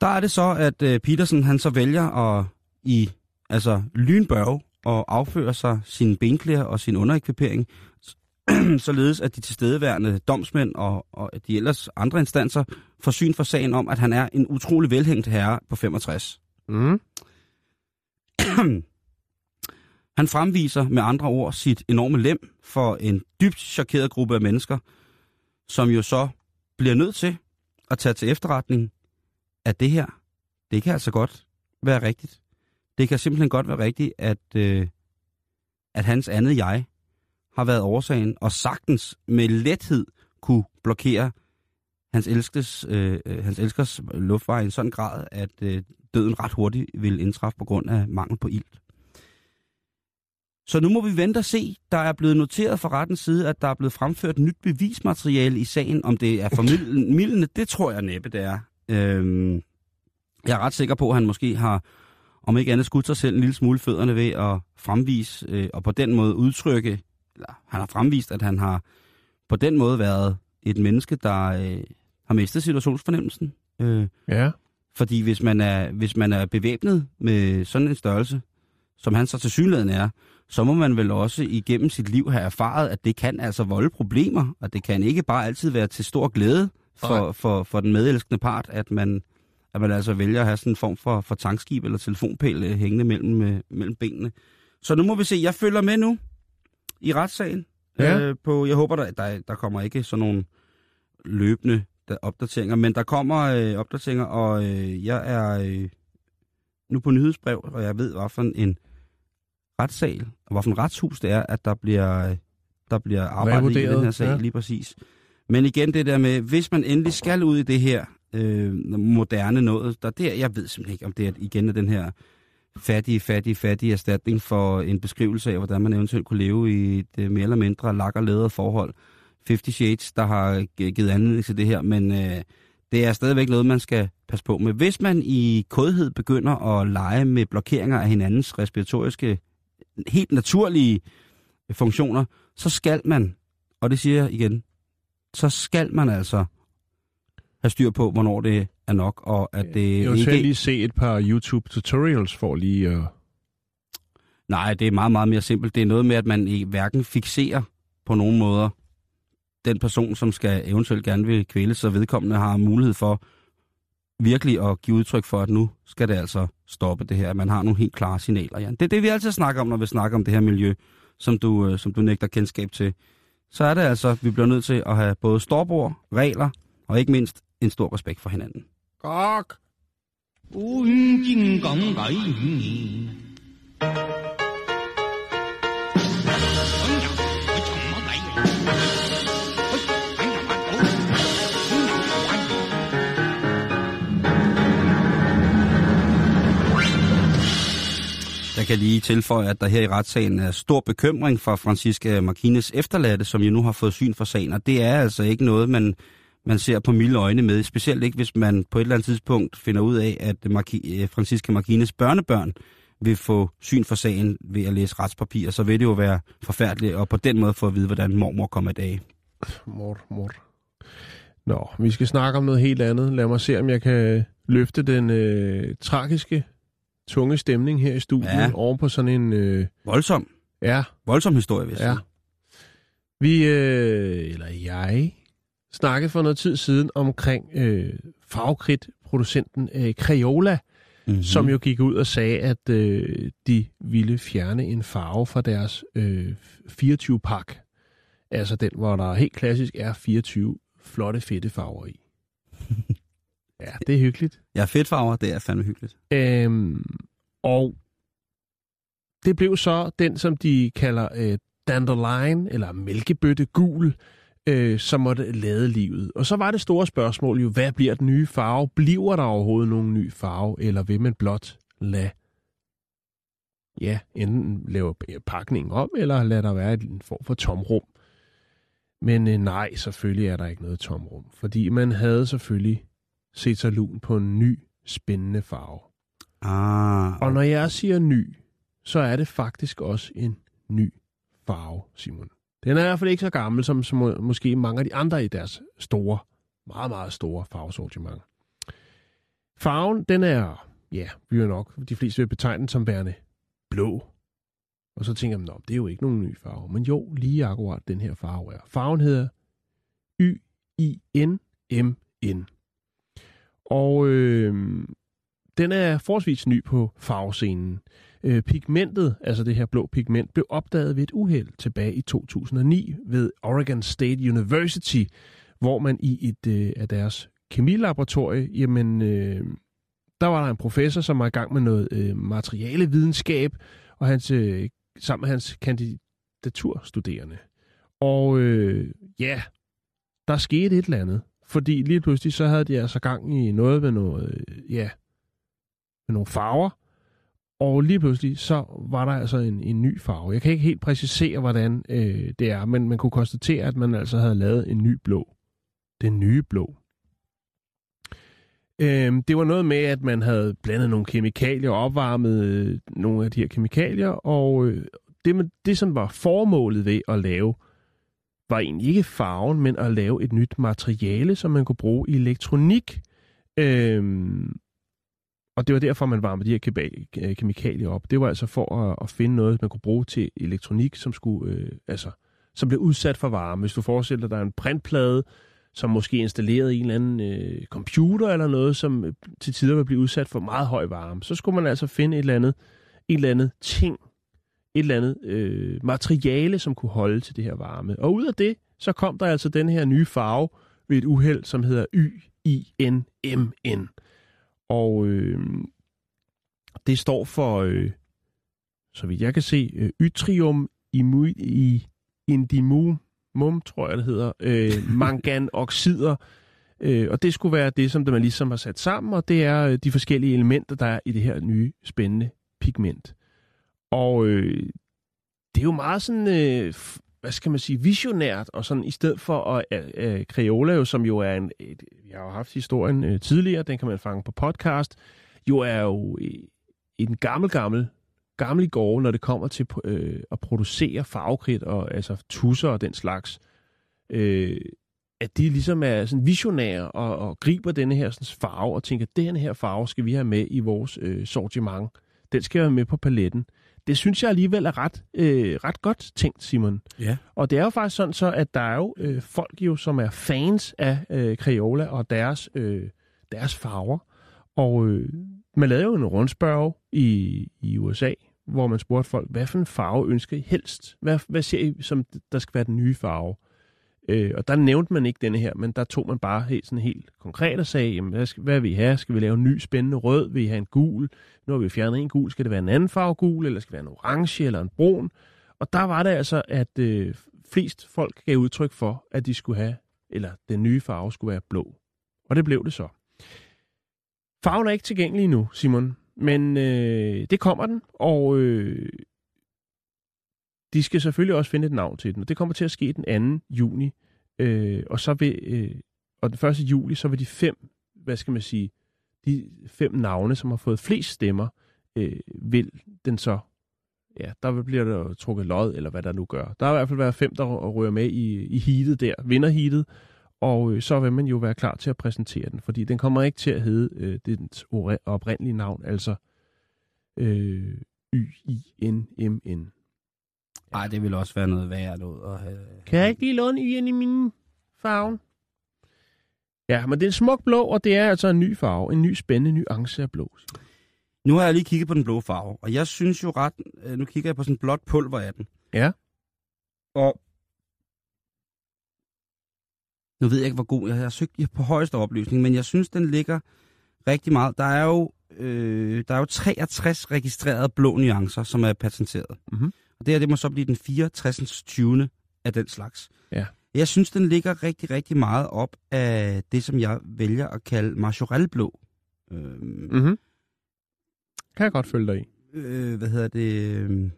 Der er det så, at øh, Petersen han så vælger at i altså lynbørge og afføre sig sin benklæder og sin underekvipering, således at de tilstedeværende domsmænd og, og de ellers andre instanser får syn for sagen om, at han er en utrolig velhængt herre på 65. Mm. Han fremviser med andre ord sit enorme lem for en dybt chokeret gruppe af mennesker, som jo så bliver nødt til at tage til efterretning, at det her, det kan altså godt være rigtigt. Det kan simpelthen godt være rigtigt, at, øh, at hans andet jeg har været årsagen, og sagtens med lethed kunne blokere hans elskes, øh, øh, hans elskers luftveje i en sådan grad, at øh, døden ret hurtigt vil indtræffe på grund af mangel på ilt. Så nu må vi vente og se. Der er blevet noteret fra rettens side, at der er blevet fremført nyt bevismateriale i sagen. Om det er formidlende, det tror jeg næppe, det er. Øhm, jeg er ret sikker på, at han måske har, om ikke andet, skudt sig selv en lille smule fødderne ved at fremvise, øh, og på den måde udtrykke, eller han har fremvist, at han har på den måde været et menneske, der øh, har mistet situationsfornemmelsen. Øh, Ja. fordi hvis man er, hvis man er bevæbnet med sådan en størrelse, som han så til synligheden er, så må man vel også igennem sit liv have erfaret, at det kan altså volde problemer, og det kan ikke bare altid være til stor glæde for, for, for den medelskende part, at man, at man altså vælger at have sådan en form for, for tankskib eller telefonpæl øh, hængende mellem, øh, mellem benene. Så nu må vi se. Jeg følger med nu i retssagen. Ja. Øh, på, jeg håber, der, der, der kommer ikke sådan nogle løbende der, opdateringer, men der kommer øh, opdateringer, og øh, jeg er øh, nu på nyhedsbrev, og jeg ved, hvad for en retssal, og hvad for en retshus det er, at der bliver, der bliver arbejdet i den her sag, ja. lige præcis. Men igen det der med, hvis man endelig skal ud i det her øh, moderne noget, der der, jeg ved simpelthen ikke, om det er igen er den her fattige, fattige, fattige erstatning for en beskrivelse af, hvordan man eventuelt kunne leve i et øh, mere eller mindre lak og læder forhold. 50 Shades, der har gi- givet anledning til det her, men øh, det er stadigvæk noget, man skal passe på med. Hvis man i kodhed begynder at lege med blokeringer af hinandens respiratoriske, helt naturlige funktioner, så skal man, og det siger jeg igen, så skal man altså have styr på, hvornår det er nok, og at det Jeg ikke... lige se et par YouTube-tutorials for lige at... Nej, det er meget, meget mere simpelt. Det er noget med, at man i hverken fixerer på nogen måder den person, som skal eventuelt gerne vil kvæles, så vedkommende har mulighed for virkelig at give udtryk for, at nu skal det altså stoppe det her. Man har nogle helt klare signaler, Jan. Det er det, vi altid snakker om, når vi snakker om det her miljø, som du, øh, som du nægter kendskab til. Så er det altså, vi bliver nødt til at have både storbord, regler og ikke mindst en stor respekt for hinanden. Gok! 本精港改于 Kan lige tilføje, at der her i retssagen er stor bekymring for Francisca Marquines efterladte, som jo nu har fået syn for sagen, og det er altså ikke noget, man, man ser på milde øjne med, specielt ikke hvis man på et eller andet tidspunkt finder ud af, at Marqui- øh, Francisca Marquines børnebørn vil få syn for sagen ved at læse retspapirer, så vil det jo være forfærdeligt, og på den måde få at vide, hvordan mormor kommer i dag. Mor, mor. Nå, vi skal snakke om noget helt andet. Lad mig se, om jeg kan løfte den øh, tragiske, tunge stemning her i studiet Ja. over på sådan en... Øh, Voldsom, ja, voldsom historie, jeg Ja. Vi, øh, eller jeg, snakkede for noget tid siden omkring øh, farvekridt-producenten øh, Crayola, Mm-hmm. mm. som jo gik ud og sagde, at øh, de ville fjerne en farve fra deres øh, 24-pak. Altså den, hvor der helt klassisk er 24 flotte, fedte farver i. ja, det er hyggeligt. Ja, fedtfarver, det er fandme hyggeligt. Øhm, og det blev så den, som de kalder øh, dandelion, eller mælkebøtte gul, øh, som måtte lade livet. Og så var det store spørgsmål jo, hvad bliver den nye farve? Bliver der overhovedet nogen ny farve, eller vil man blot lade ja, enten lave pakningen om, eller lade der være en form for tomrum. Men øh, nej, selvfølgelig er der ikke noget tomrum, fordi man havde selvfølgelig set lun på en ny, spændende farve. Ah, Og når jeg siger ny, så er det faktisk også en ny farve, Simon. Den er i hvert fald ikke så gammel som, som må- måske mange af de andre i deres store, meget, meget store farvesortiment. Farven, den er, ja, vi er nok, de fleste vil betegne den som værende blå. Og så tænker man, "Nå, det er jo ikke nogen ny farve. Men jo, lige akkurat den her farve er. Farven hedder Y-I-N-M-N. Og øh, den er forholdsvis ny på farvescenen. Øh, pigmentet, altså det her blå pigment, blev opdaget ved et uheld tilbage i 2009 ved Oregon State University, hvor man i et øh, af deres kemilaboratorie, jamen, øh, der var der en professor, som var i gang med noget øh, materialevidenskab, og hans, øh, sammen med hans kandidaturstuderende. Og øh, ja, der skete et eller andet, fordi lige pludselig så havde de altså gang i noget med noget, øh, ja, med nogle farver, og lige pludselig så var der altså en, en ny farve. Jeg kan ikke helt præcisere, hvordan øh, det er, men man kunne konstatere, at man altså havde lavet en ny blå. Den nye blå. Øh, det var noget med, at man havde blandet nogle kemikalier og opvarmet øh, nogle af de her kemikalier, og øh, det, man- det, som var formålet ved at lave, var egentlig ikke farven, men at lave et nyt materiale, som man kunne bruge i elektronik. Øhm, og det var derfor, man varmede de her keba- øh, kemikalier op. Det var altså for at, at finde noget, man kunne bruge til elektronik, som skulle, øh, altså, som blev udsat for varme. Hvis du forestiller dig en printplade, som måske installeret i en eller anden øh, computer eller noget, som øh, til tider vil blive udsat for meget høj varme. Så skulle man altså finde et eller andet, et eller andet ting, et eller andet øh, materiale, som kunne holde til det her varme. Og ud af det, så kom der altså den her nye farve ved et uheld, som hedder Y-I-N-M-N. Og øh, det står for, øh, så vidt jeg kan se, øh, ytrium imu- i indimum, mum, tror jeg det hedder, øh, manganoxider. Øh, og det skulle være det, som man ligesom har sat sammen, og det er øh, de forskellige elementer, der er i det her nye spændende pigment. Og øh, det er jo meget sådan, øh, hvad skal man sige, visionært, og sådan i stedet for at øh, øh Crayola, jo, som jo er en, et, jeg har jo haft historien øh, tidligere, den kan man fange på podcast, jo er jo øh, en gammel, gammel, gammel gårde, når det kommer til øh, at producere farvekridt og altså tusser og den slags. Øh, at de ligesom er sådan visionære og, og griber denne her sådan, farve og tænker, at den her farve skal vi have med i vores øh, sortiment. Den skal være med på paletten. Det synes jeg alligevel er ret, øh, ret godt tænkt, Simon. Ja. Og det er jo faktisk sådan så, at der er jo øh, folk jo, som er fans af øh, Crayola og deres, øh, deres farver. Og øh, man lavede jo en rundspørg i, i USA, hvor man spurgte folk, hvad for en farve ønsker I helst? Hvad, hvad ser I, som der skal være den nye farve? Øh, og der nævnte man ikke denne her, men der tog man bare helt, sådan helt konkret og sagde, jamen, hvad, skal, hvad vil I have? Skal vi lave en ny spændende rød? Vil I have en gul? Nu har vi fjernet en gul. Skal det være en anden farve gul, eller skal det være en orange eller en brun? Og der var det altså, at øh, flest folk gav udtryk for, at de skulle have, eller den nye farve skulle være blå. Og det blev det så. Farven er ikke tilgængelig nu, Simon, men øh, det kommer den, og øh, de skal selvfølgelig også finde et navn til den, og det kommer til at ske den 2. juni, øh, og så vil, øh, og den 1. juli, så vil de fem, hvad skal man sige, de fem navne, som har fået flest stemmer, øh, vil den så, ja, der bliver der trukket lod, eller hvad der nu gør. Der har i hvert fald været fem, der rører med i, i heatet der, vinder heatet, og øh, så vil man jo være klar til at præsentere den, fordi den kommer ikke til at hedde øh, dens oprindelige navn, altså øh, Y-I-N-M-N. Ej, det vil også være noget værd noget at have. Kan jeg ikke lige låne Y'en i min farve? Ja, men det er en smuk blå, og det er altså en ny farve. En ny spændende nuance af blå. Nu har jeg lige kigget på den blå farve, og jeg synes jo ret... øh, Nu kigger jeg på sådan blåt pulver af den. Ja. Og nu ved jeg ikke, hvor god jeg har søgt på højeste opløsning, men jeg synes, den ligger rigtig meget. Der er jo, øh, der er jo 63 registrerede blå nuancer, som er patenteret. Mhm. Og det her, det må så blive den 64. 20. af den slags. Ja. Jeg synes, den ligger rigtig, rigtig meget op af det, som jeg vælger at kalde majorelblå. Øhm, Mm-hmm. Kan jeg godt følge dig i. øh, hvad hedder det, øh,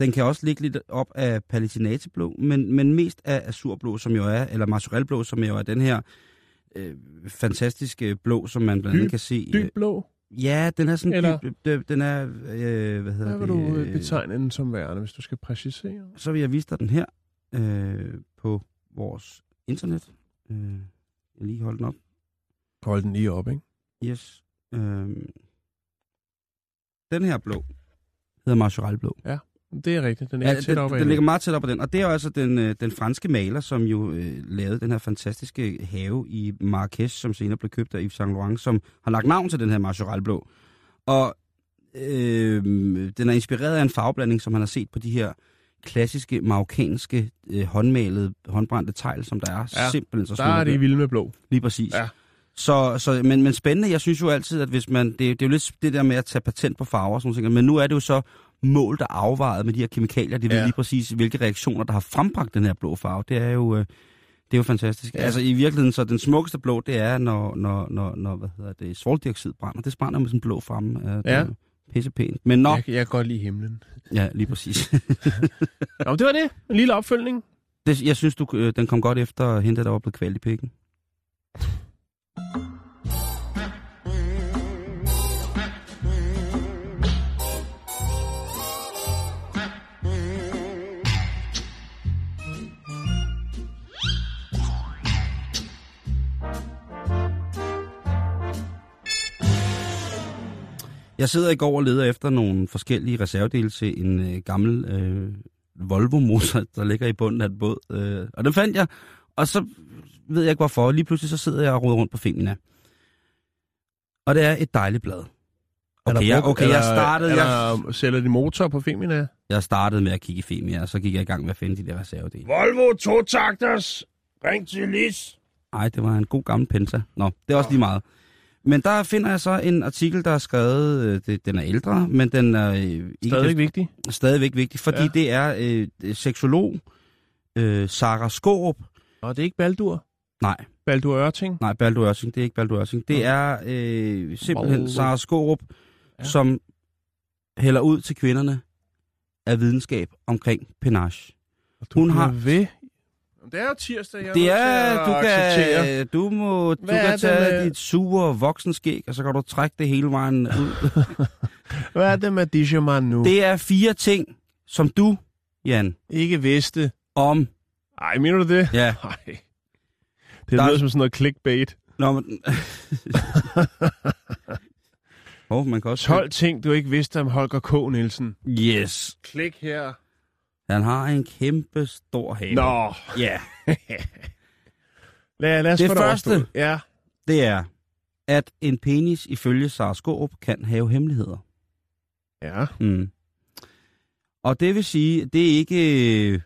den kan også ligge lidt op af palatinateblå, men, men mest af azurblå, som jo er, eller marsorelblå, som jo er den her øh, fantastiske blå, som man blandt andet kan se. øh, Dyb blå. Ja, den er sådan Eller- dyb, den er, øh, hvad hedder Hvad vil det? du øh, betegne den som værende, hvis du skal præcisere? Så vil jeg vise dig den her øh, på vores internet. Øh, jeg lige holde den op. Hold den lige op, ikke? Yes. Øh, den her blå hedder marsorelblå. Det er rigtigt. Den er Ja, tæt den, den ligger meget tæt op på den. Og det er jo altså den, øh, den franske maler, som jo øh, lavede den her fantastiske have i Marrakesh, som senere blev købt af Yves Saint Laurent, som har lagt navn til den her Marjoralblå. Og øh, den er inspireret af en farveblanding, som han har set på de her klassiske marokkanske øh, håndmalede, håndbrændte tegl, som der er. Ja, Simpelthen så Der er smukke. det vilde med blå. Lige præcis. Ja. Så, så, men, men spændende, jeg synes jo altid, at hvis man, det, det er jo lidt det der med at tage patent på farver og sådan noget, men nu er det jo så målt og afvejet med de her kemikalier, de ja. ved Ja. lige præcis, hvilke reaktioner, der har frembragt den her blå farve. Det er jo, øh, det er jo fantastisk. Ja. Altså i virkeligheden, så den smukkeste blå, det er, når, når, når, når hvad hedder det, svovldioxid brænder. Det brænder med sådan en blå. Ja, det Ja. er Pisse pænt. Men nå, Jeg, jeg kan godt lide himlen. ja, lige præcis. Nå, det var det. En lille opfølgning. det, jeg synes, du, øh, den kom godt efter at hente, der var blevet kvalt i pikken. Jeg sidder i går og leder efter nogle forskellige reservedele til en øh, gammel øh, Volvo-motor, der ligger i bunden af et båd. Øh, og den fandt jeg, Og så ved jeg ikke hvorfor. Lige pludselig så sidder jeg og roder rundt på Femina. Og det er et dejligt blad. Okay, jeg, okay, jeg eller- startede, er jeg, der- Sælger de motor på Femina? jeg startede med at kigge i Femina, og så gik jeg i gang med at finde de der reservedele. Volvo to takters. Ring til Lis. Ej, det var en god gammel Penta. Nå, det er også lige meget. Men der finder jeg så en artikel, der er skrevet, øh, det, den er ældre, men den er øh, ikke Stadig vigtig. stadigvæk vigtig, fordi Ja. det er øh, seksolog øh, Sara Skårup. Og det er ikke Baldur. Nej, Baldur Ørting. nej, Baldur Ørsing, det er ikke Baldur Ørsing. Det er øh, simpelthen Volvo. Sara Skårup, Ja. som hælder ud til kvinderne af videnskab omkring penage. Hun har- ved. Det er jo tirsdag, jeg Det er, du acceptere. kan, du må, du Hvad kan tage med- dit sure voksenskæg, og så kan du trække det hele vejen ud. Hvad er det med Dijaman nu? Det... Er fire ting, som du, Jan, Ikke vidste. om... Ej, mener du det? Ja, Nej. Det Der er- lyder som sådan noget clickbait. Nå, men... oh, man kan også... 12 ting, du ikke vidste om Holger K. Nielsen. Yes. Klik her. Han har en kæmpe stor have. Nå. Ja. Lad, lad os Det første. Ja. Det er, at en penis ifølge Sara kan have hemmeligheder. Ja. Mm. Og det vil sige, det er ikke...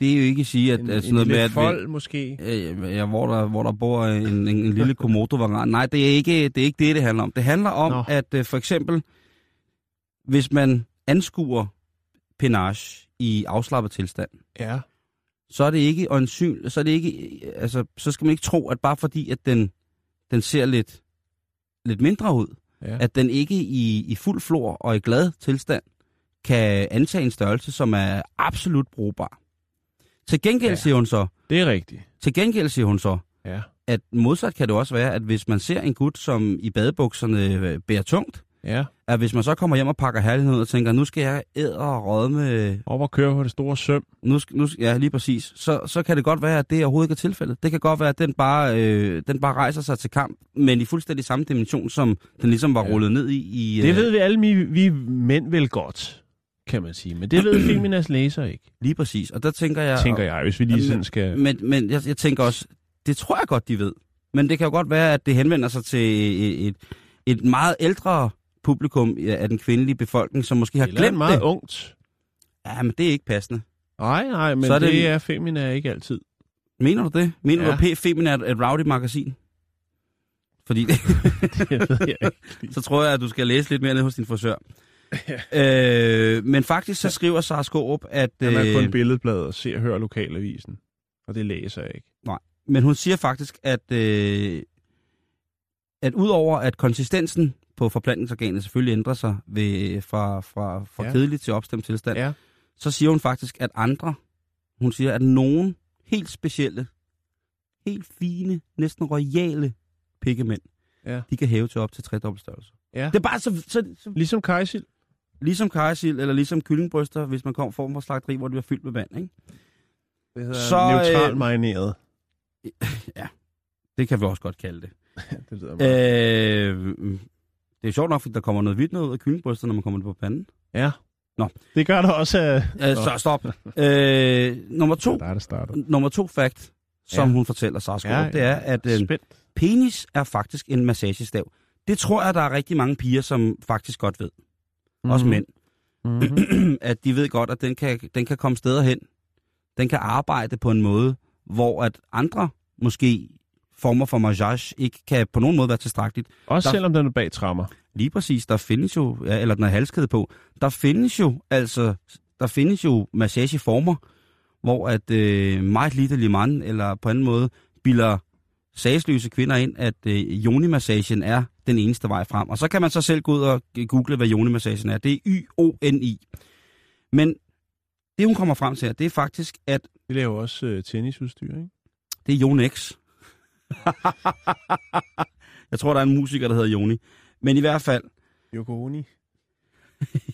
Det er jo ikke at sige, at, En, at en sådan noget med, at... fold, måske. Øh, ja, hvor der, hvor der bor en, en, en lille komodo Nej, det er, ikke, det er ikke det, det handler om. Det handler om. Nå. at øh, for eksempel, hvis man anskuer penage i afslappet tilstand, Ja. så er det ikke øjensyn, så er det ikke, altså, så skal man ikke tro, at bare fordi, at den, den ser lidt, lidt mindre ud, ja. at den ikke i, i fuld flor og i glad tilstand kan antage en størrelse, som er absolut brugbar. Til gengæld, Ja. ja. siger hun så, Det er rigtigt. til gengæld siger hun så, Ja. at modsat kan det også være, at hvis man ser en gut, som i badebukserne øh, bærer tungt, Ja. At hvis man så kommer hjem og pakker herlighed og tænker, nu skal jeg æde og råde med... Op og køre på det store søm. Nu, nu, ja, lige præcis. Så, så kan det godt være, at det overhovedet ikke er tilfældet. Det kan godt være, at den bare, øh, den bare rejser sig til kamp, men i fuldstændig samme dimension, som den ligesom var Ja. rullet ned i. i Det øh, ved vi alle, vi, vi mænd vel godt, kan man sige. Men det ved Feminas læser ikke, Lige præcis. Og der tænker jeg... tænker jeg, hvis vi lige sådan skal... Men, men jeg, jeg tænker også, det tror jeg godt, de ved. Men det kan jo godt være, at det henvender sig til et, et meget ældre publikum af den kvindelige befolkning, som måske har Eller glemt meget det. ungt. Ja, men det er ikke passende. Nej, nej, men Så er det, det- er Femina ikke altid. Mener du det? Mener Ja. ja. du, at P-Femin er et, rowdy magasin? Fordi det, så tror jeg, at du skal læse lidt mere ned hos din frisør. øh, men faktisk så skriver Sara Skårup, at... Han er kun øh, billedblad og ser og hører lokalavisen. Og det læser jeg ikke. Men hun siger faktisk, at, øh, at udover at konsistensen på forplantningsorganet selvfølgelig ændrer sig ved, fra, fra, fra Ja. ja. kedelig til opstemt tilstand, Ja. så siger hun faktisk, at andre, hun siger, at nogen helt specielle, helt fine, næsten royale pikkemænd, Ja. de kan hæve til op til tredobbelt størrelse. Ja. Det er bare så, så, så Ligesom Kajsil. ligesom kajsild eller ligesom kyllingbryster, hvis man kommer form for slagteri, hvor det er fyldt med vand. Ikke? Det hedder Så, så, neutral øh, marineret. Det kan vi også godt kalde det. det lyder meget. Øh, det er sjovt nok, fordi der kommer noget hvidt noget ud af kyllingbryster, når man kommer det på panden. Ja. Nå. Det gør der også af... Øh, så stop. øh, nummer to, Der er starter. nummer to fact, som Ja. hun fortæller Sara Skårup, Ja, ja, det er, at øh, Spændt. penis er faktisk en massagestav. Det tror jeg, der er rigtig mange piger, som faktisk godt ved. Mm-hmm. Også mænd. Mm-hmm. at de ved godt, at den kan, den kan komme steder hen. Den kan arbejde på en måde, hvor at andre måske former for massage ikke kan på nogen måde være tilstrækkeligt. Også Der- selvom den er bag trammer. Lige præcis, der findes jo, ja, eller den er halskæde på, der findes jo altså, der findes jo massageformer, hvor at øh, meget lille mand, eller på anden måde, bilder sagsløse kvinder ind, at øh, yoni-massagen er den eneste vej frem. Og så kan man så selv gå ud og google, hvad yoni-massagen er. Det er Y-O-N-I. Men det, hun kommer frem til, det er faktisk, at Vi laver også øh, tennisudstyr, ikke? det er Yonex. Jeg tror, der er en musiker, der hedder Joni. Men i hvert fald, Yoko Oni.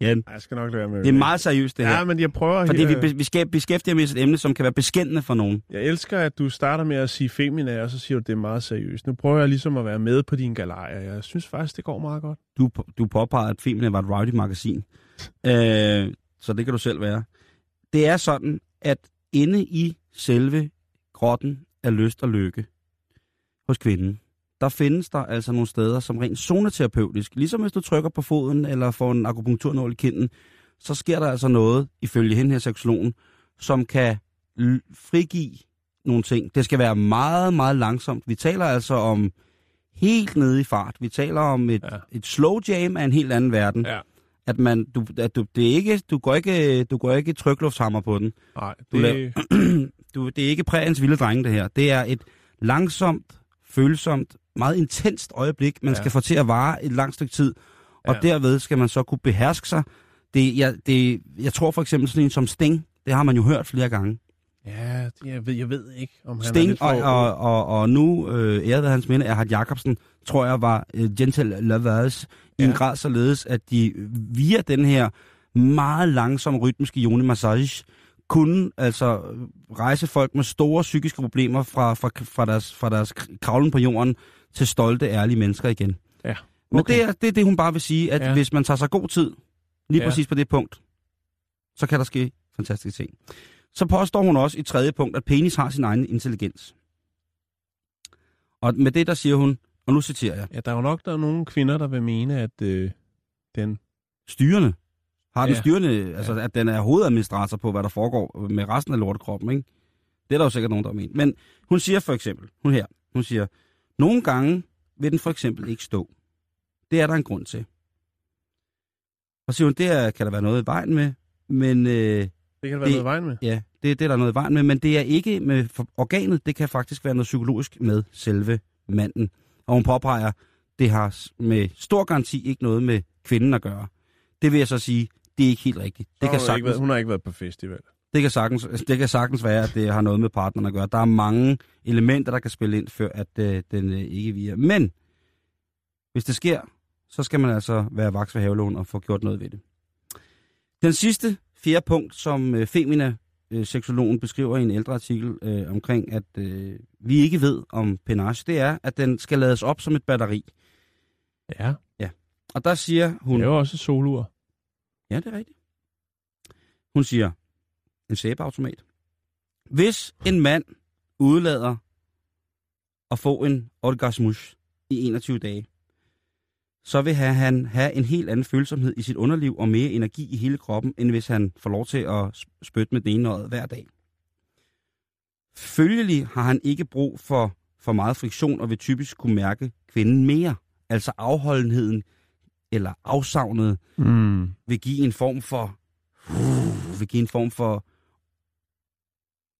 Ej, jeg skal nok lade være med det er meget seriøst det her. Ja, men jeg prøver... Fordi vi, her- be- vi skal beskæftige med et emne, som kan være beskændende for nogen. Jeg elsker, at du starter med at sige femina, og så siger du, at det er meget seriøst. Nu prøver jeg ligesom at være med på din galejer. Jeg synes faktisk, det går meget godt. Du, du påpeger, at Femina var et rowdy magasin. øh, så det kan du selv være. Det er sådan, at inde i selve grotten af lyst og lykke hos kvinden. Der findes der altså nogle steder, som rent zoneterapeutisk, ligesom hvis du trykker på foden eller får en akupunkturnål i kinden, så sker der altså noget, ifølge hende her seksologen, som kan frigive nogle ting. Det skal være meget, meget langsomt. Vi taler altså om helt nede i fart. Vi taler om et, Ja. et slow jam af en helt anden verden. Ja. At man, du, at du, det er ikke, du går ikke, du går ikke trykluftshammer på den. Nej, Du det, laver- Du, det er ikke prægens vilde drenge, det her. Det er et langsomt, følsomt, meget intenst øjeblik, man Ja. ja. skal få til at vare et langt stykke tid. Og Ja. ja. derved skal man så kunne beherske sig. Det, jeg, det, jeg tror for eksempel sådan en som Sting, det har man jo hørt flere gange. ja, jeg ved, jeg ved ikke, om han er Sting og, og, og, og nu, øh, æret ved hans minde, Erhard Jacobsen, tror jeg var øh, gentle lovers i en Ja. grad således, at de via den her meget langsomme rytmiske yoni-massage kunne altså rejse folk med store psykiske problemer fra, fra, fra, deres, fra deres kravlen på jorden til stolte, ærlige mennesker igen. Ja, Men okay. det er det, er det, hun bare vil sige, at Ja. hvis man tager sig god tid, lige ja. præcis på det punkt, så kan der ske fantastiske ting. Så påstår hun også i tredje punkt, at penis har sin egen intelligens. Og med det, der siger hun, og nu citerer jeg, Ja, der er jo nok der er nogle kvinder, der vil mene, at øh, den... styrende, har den Ja. styrende, altså at den er hovedadministrator på, hvad der foregår med resten af lortekroppen, ikke? Det er der jo sikkert nogen, der mener. Men hun siger for eksempel, hun her, hun siger, nogle gange vil den for eksempel ikke stå. Det er der en grund til. Og siger hun, det er, kan der være noget i vejen med, men øh, Det kan der være Det- noget i vejen med. ja, det, det er der noget i vejen med, men det er ikke med organet, det kan faktisk være noget psykologisk med selve manden. Og hun påpeger, det har med stor garanti ikke noget med kvinden at gøre. Det vil jeg så sige, det er ikke helt rigtigt. Det kan, hun, har ikke sagtens, været, hun har ikke været på festival. det, kan sagtens, det kan sagtens være, at det har noget med partneren at gøre. Der er mange elementer, der kan spille ind, før at øh, den øh, ikke virker. Men hvis det sker, så skal man altså være vaks ved havelån og få gjort noget ved det. Den sidste fjerde punkt, som øh, Femina, øh, seksologen, beskriver i en ældre artikel øh, omkring, at øh, vi ikke ved om penage, det er, at den skal lades op som et batteri. Ja, Og der siger hun... det er jo også et solur. Ja, det er rigtigt. Hun siger, en sæbeautomat. Hvis en mand udlader at få en orgasmus i 21 dage, så vil han- have en helt anden følsomhed i sit underliv og mere energi i hele kroppen, end hvis han får lov til at spytte med den ene øje hver dag. Følgelig har han ikke brug for for meget friktion og vil typisk kunne mærke kvinden mere. Altså afholdenheden eller afsavnet Mm. vil give en form for uh, vil give en form for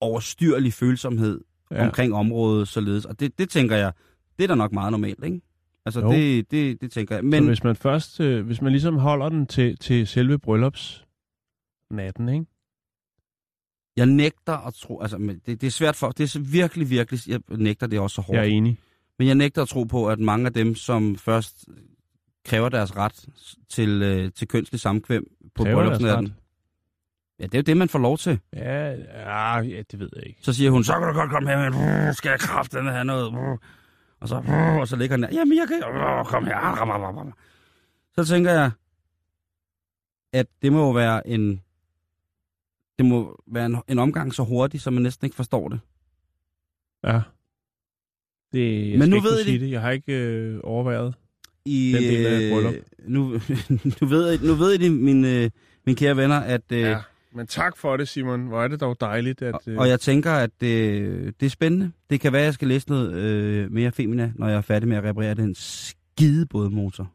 overstyrlig følsomhed Ja. omkring området således. Og det, det tænker jeg, det er da nok meget normalt, ikke? Altså Jo. det, det, det tænker jeg. Men Men så hvis man først, øh, hvis man ligesom holder den til, til selve bryllupsnatten, ikke? jeg nægter at tro, altså men det, det er svært for, det er virkelig, virkelig, jeg nægter det også så hårdt. Jeg er enig. Men jeg nægter at tro på, at mange af dem, som først kræver deres ret til, øh, til kønslig samkvem på bryllupsnatten. Ja, det er jo det, man får lov til. Ja, ja, ja, det ved jeg ikke. Så siger hun, så kan du godt komme her, men skal jeg kraftedeme have noget? Og så, og så ligger han der, jamen jeg kan, kom her. Ram. Så tænker jeg, at det må jo være en, det må være en, en omgang så hurtig, så man næsten ikke forstår det. Ja. Det, jeg Men nu ikke ved I det. det. Jeg har ikke øh, overvejet. I, Den del af øh, bryllup. nu, nu, ved I, nu ved I det, mine, mine kære venner, at, øh, Ja. Men tak for det, Simon. Hvor er det dog dejligt, at... Øh, og jeg tænker, at øh, det er spændende. Det kan være, at jeg skal læse noget øh, mere femina, når jeg er færdig med at reparere den skide bådmotor.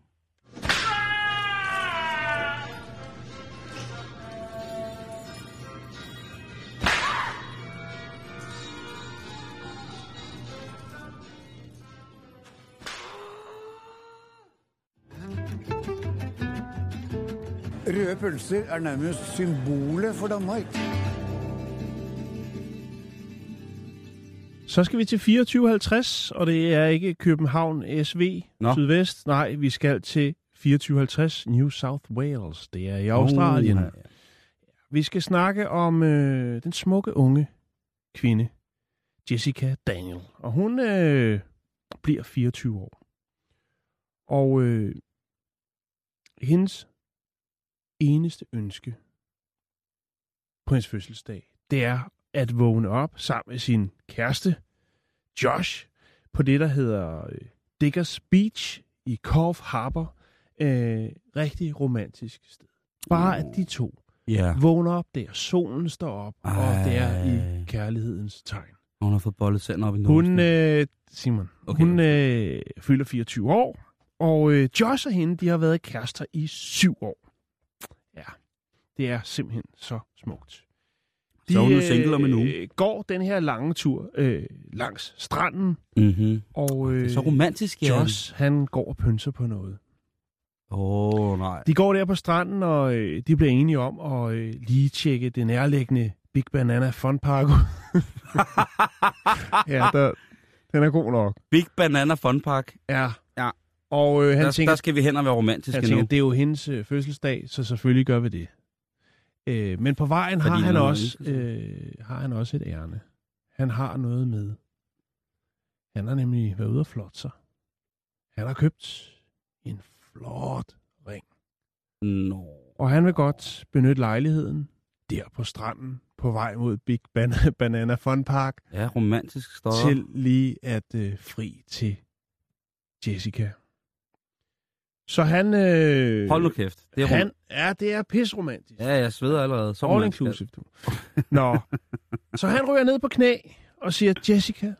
Pølser er nærmest symbolet for Danmark. Så skal vi til 2450, og det er ikke København SV Nå. Sydvest. Nej, vi skal til 2450 New South Wales. Det er i Australien. Uh, Vi skal snakke om øh, den smukke unge kvinde, Jessica Daniel. Og hun øh, bliver 24 år. Og øh, hendes eneste ønske på hendes fødselsdag, det er at vågne op sammen med sin kæreste, Josh, på det, der hedder øh, Diggers Beach i Cove Harbor. Øh, rigtig romantisk sted. Bare at de to Ja. vågner op der, solen står op, og det er i Ej. kærlighedens tegn. Hun har fået bollet sand op i Hun, nosen. øh, Simon, okay. hun øh, fylder 24 år, og øh, Josh og hende, de har været kærester i syv år. Ja, det er simpelthen så smukt. Så er hun jo single om en uge. øh, går den her lange tur øh, langs stranden, Mm-hmm. og øh, er så romantisk, ja. Josh, han går og pynser på noget. Åh, oh, nej. De går der på stranden, og øh, de bliver enige om at øh, lige tjekke det nærliggende Big Banana Fun Park. ud. ja, der, den er god nok. Big Banana Fun Park. Ja. Og øh, han Der, tænker, der skal vi hen og være romantiske han nu. tænker, det er jo hendes øh, fødselsdag, så selvfølgelig gør vi det. Øh, men på vejen har Fordi han, han har også, ønsket øh, har han også et ærne. Han har noget med. Han har nemlig været ude og flotte sig. Han har købt en flot ring. Nå. Og han vil godt benytte lejligheden der på stranden på vej mod Big Ban- Banana Fun Park Ja, romantisk står til lige at øh, fri til Jessica. Så han... Øh, Hold nu kæft. Det er han, ja, det er pisromantisk. Ja, jeg sveder allerede. Så All inclusive, du. Nå, så han ryger ned på knæ og siger, Jessica,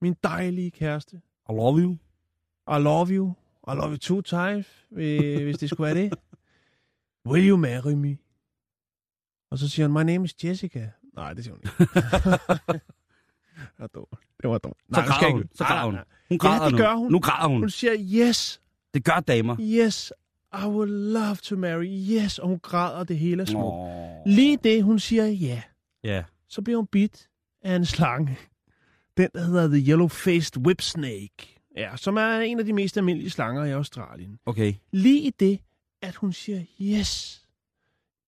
min dejlige kæreste, I love you. I love you. I love you two times, hvis det skulle være det. Will you marry me? Og så siger han, my name is Jessica. Nej, det siger hun ikke. det var dumt. Det var dumt. Så det græder hun. Så græder hun. Hun græder det nu. gør hun. Nu græder hun. Hun siger, yes, Det gør damer. yes, I would love to marry. Yes, og hun græder, det hele er smukt. Åh. Lige det, hun siger ja, Ja. så bliver hun bidt af en slange. Den, der hedder The Yellow-Faced Whip Snake. Ja, som er en af de mest almindelige slanger i Australien. Okay. Lige i det, at hun siger, yes,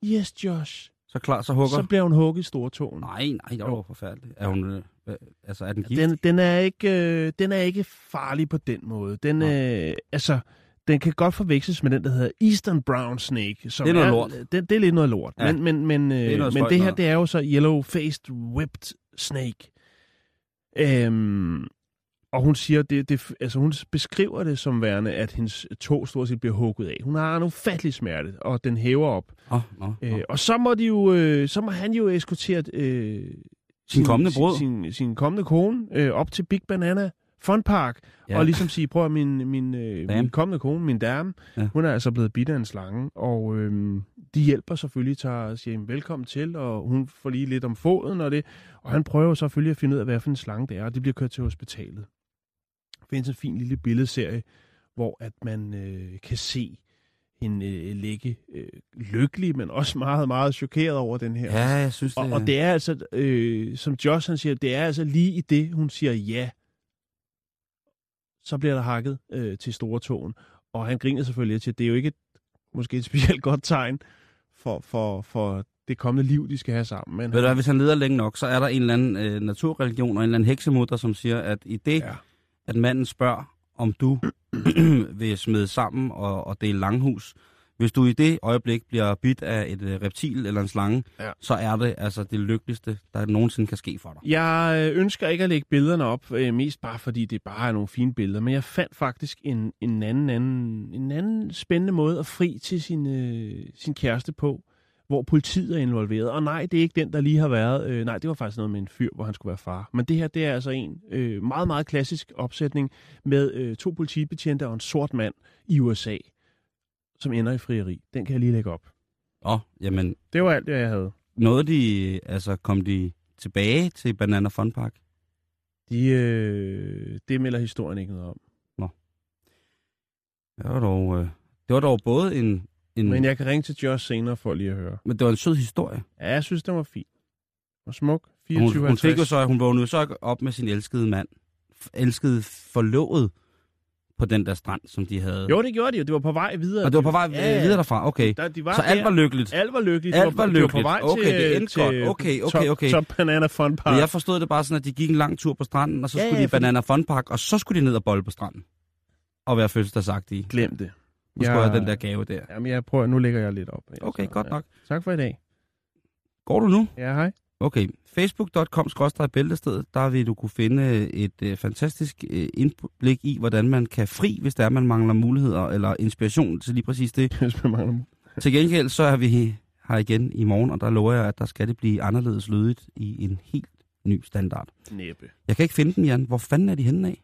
yes, Josh, Så klar, så hugger. så bliver hun hugget i stortåen. Nej, nej, det var forfærdeligt. Er hun... Øh, altså, er den gift? Den, den, er ikke, øh, den er ikke farlig på den måde. Den, øh, altså, den kan godt forveksles med den, der hedder Eastern Brown Snake. Som Det er noget er, lort. Den, det er lidt noget lort. Ja. Men, men, men, øh, Det men det her, noget. det er jo så Yellow-Faced Whipped Snake. Øhm, og hun siger, det, det, altså hun beskriver det som værende, at hendes tog stort set bliver hugget af. Hun har en ufattelig smerte, og den hæver op. Oh, nå, nå. Øh, og så må, de jo, øh, så må han jo eskortere øh, Sin kommende brud. Sin, sin, sin kommende kone øh, op til Big Banana Fun Park. Ja. Og ligesom sige, prøv at min, min, øh, min kommende kone, min dame, Ja. hun er altså blevet bidt af en slange. Og øh, de hjælper selvfølgelig, tager siger, "Jamen, velkommen til, og hun får lige lidt om foden og det. Og han prøver selvfølgelig at finde ud af, hvad for en slange det er, og de bliver kørt til hospitalet. Findes en fin lille billedserie, hvor at man øh, kan se hende øh, ligge øh, lykkelig, men også meget, meget chokeret over den her. Ja, jeg synes det... Og, og det er altså, øh, som Josh han siger, det er altså lige i det, hun siger ja, så bliver der hakket øh, til store tågen. Og han griner selvfølgelig lidt til, at det er jo ikke et, måske et specielt godt tegn for, for, for det kommende liv, de skal have sammen. Men Ved du hvad, hvis han leder længe nok, så er der en eller anden øh, naturreligion og en eller anden heksemutter, som siger, at i det, ja. At manden spørger, om du vil smide sammen og, og dele langhus, hvis du i det øjeblik bliver bidt af et øh, reptil eller en slange, Ja. så er det altså det lykkeligste, der nogensinde kan ske for dig. Jeg øh, ønsker ikke at lægge billederne op, øh, mest bare fordi det bare er nogle fine billeder, men jeg fandt faktisk en, en, anden, anden, en anden spændende måde at fri til sin, øh, sin kæreste på, hvor politiet er involveret. Og nej, det er ikke den, der lige har været. Øh, nej, det var faktisk noget med en fyr, hvor han skulle være far. Men det her, det er altså en øh, meget, meget klassisk opsætning med øh, to politibetjente og en sort mand i USA, som ender i frieri. Den kan jeg lige lægge op. Åh, jamen, Det var alt, det jeg havde. noget de, altså kom de tilbage til Banana Fun Park? De, øh, det melder historien ikke noget om. Det var dog, øh, det var dog både en, en Men jeg kan ringe til Josh senere for lige at høre. men det var en sød historie. Ja, jeg synes, den var fin. Og smuk. Hun, 24 hun fik jo så, hun vågnede så op med sin elskede mand. Elskede forlovet på den der strand, som de havde. Jo, det gjorde de jo. Det var på vej videre. Og det var på vej Ja, videre derfra, okay. Der, de var Så alt var lykkeligt. Alt var lykkeligt. Alt De var de på lykkeligt. vej Okay, til, det endte til godt. Okay, okay, top, okay. Top Banana Fun Park. Men jeg forstod det bare sådan, at de gik en lang tur på stranden, og så Ja, skulle ja, de i Banana Fun Park, og så skulle de ned og bolle på stranden. Og være fødselsdagsagtige. Glem det. Nu jeg have den der gave der. Jamen, jeg prøver, nu lægger jeg lidt op. Okay, godt nok. Tak for i dag. Går du nu? Ja, hej. Okay, facebook.com-bæltestedet, der vil du kunne finde et øh, fantastisk øh, indblik i, hvordan man kan fri, hvis der er, man mangler muligheder eller inspiration til lige præcis det. Hvis man mangler Til gengæld så er vi her igen i morgen, og der lover jeg, at der skal det blive anderledes lydigt i en helt ny standard. næppe. Jeg kan ikke finde dem, Jan. Hvor fanden er de henne af?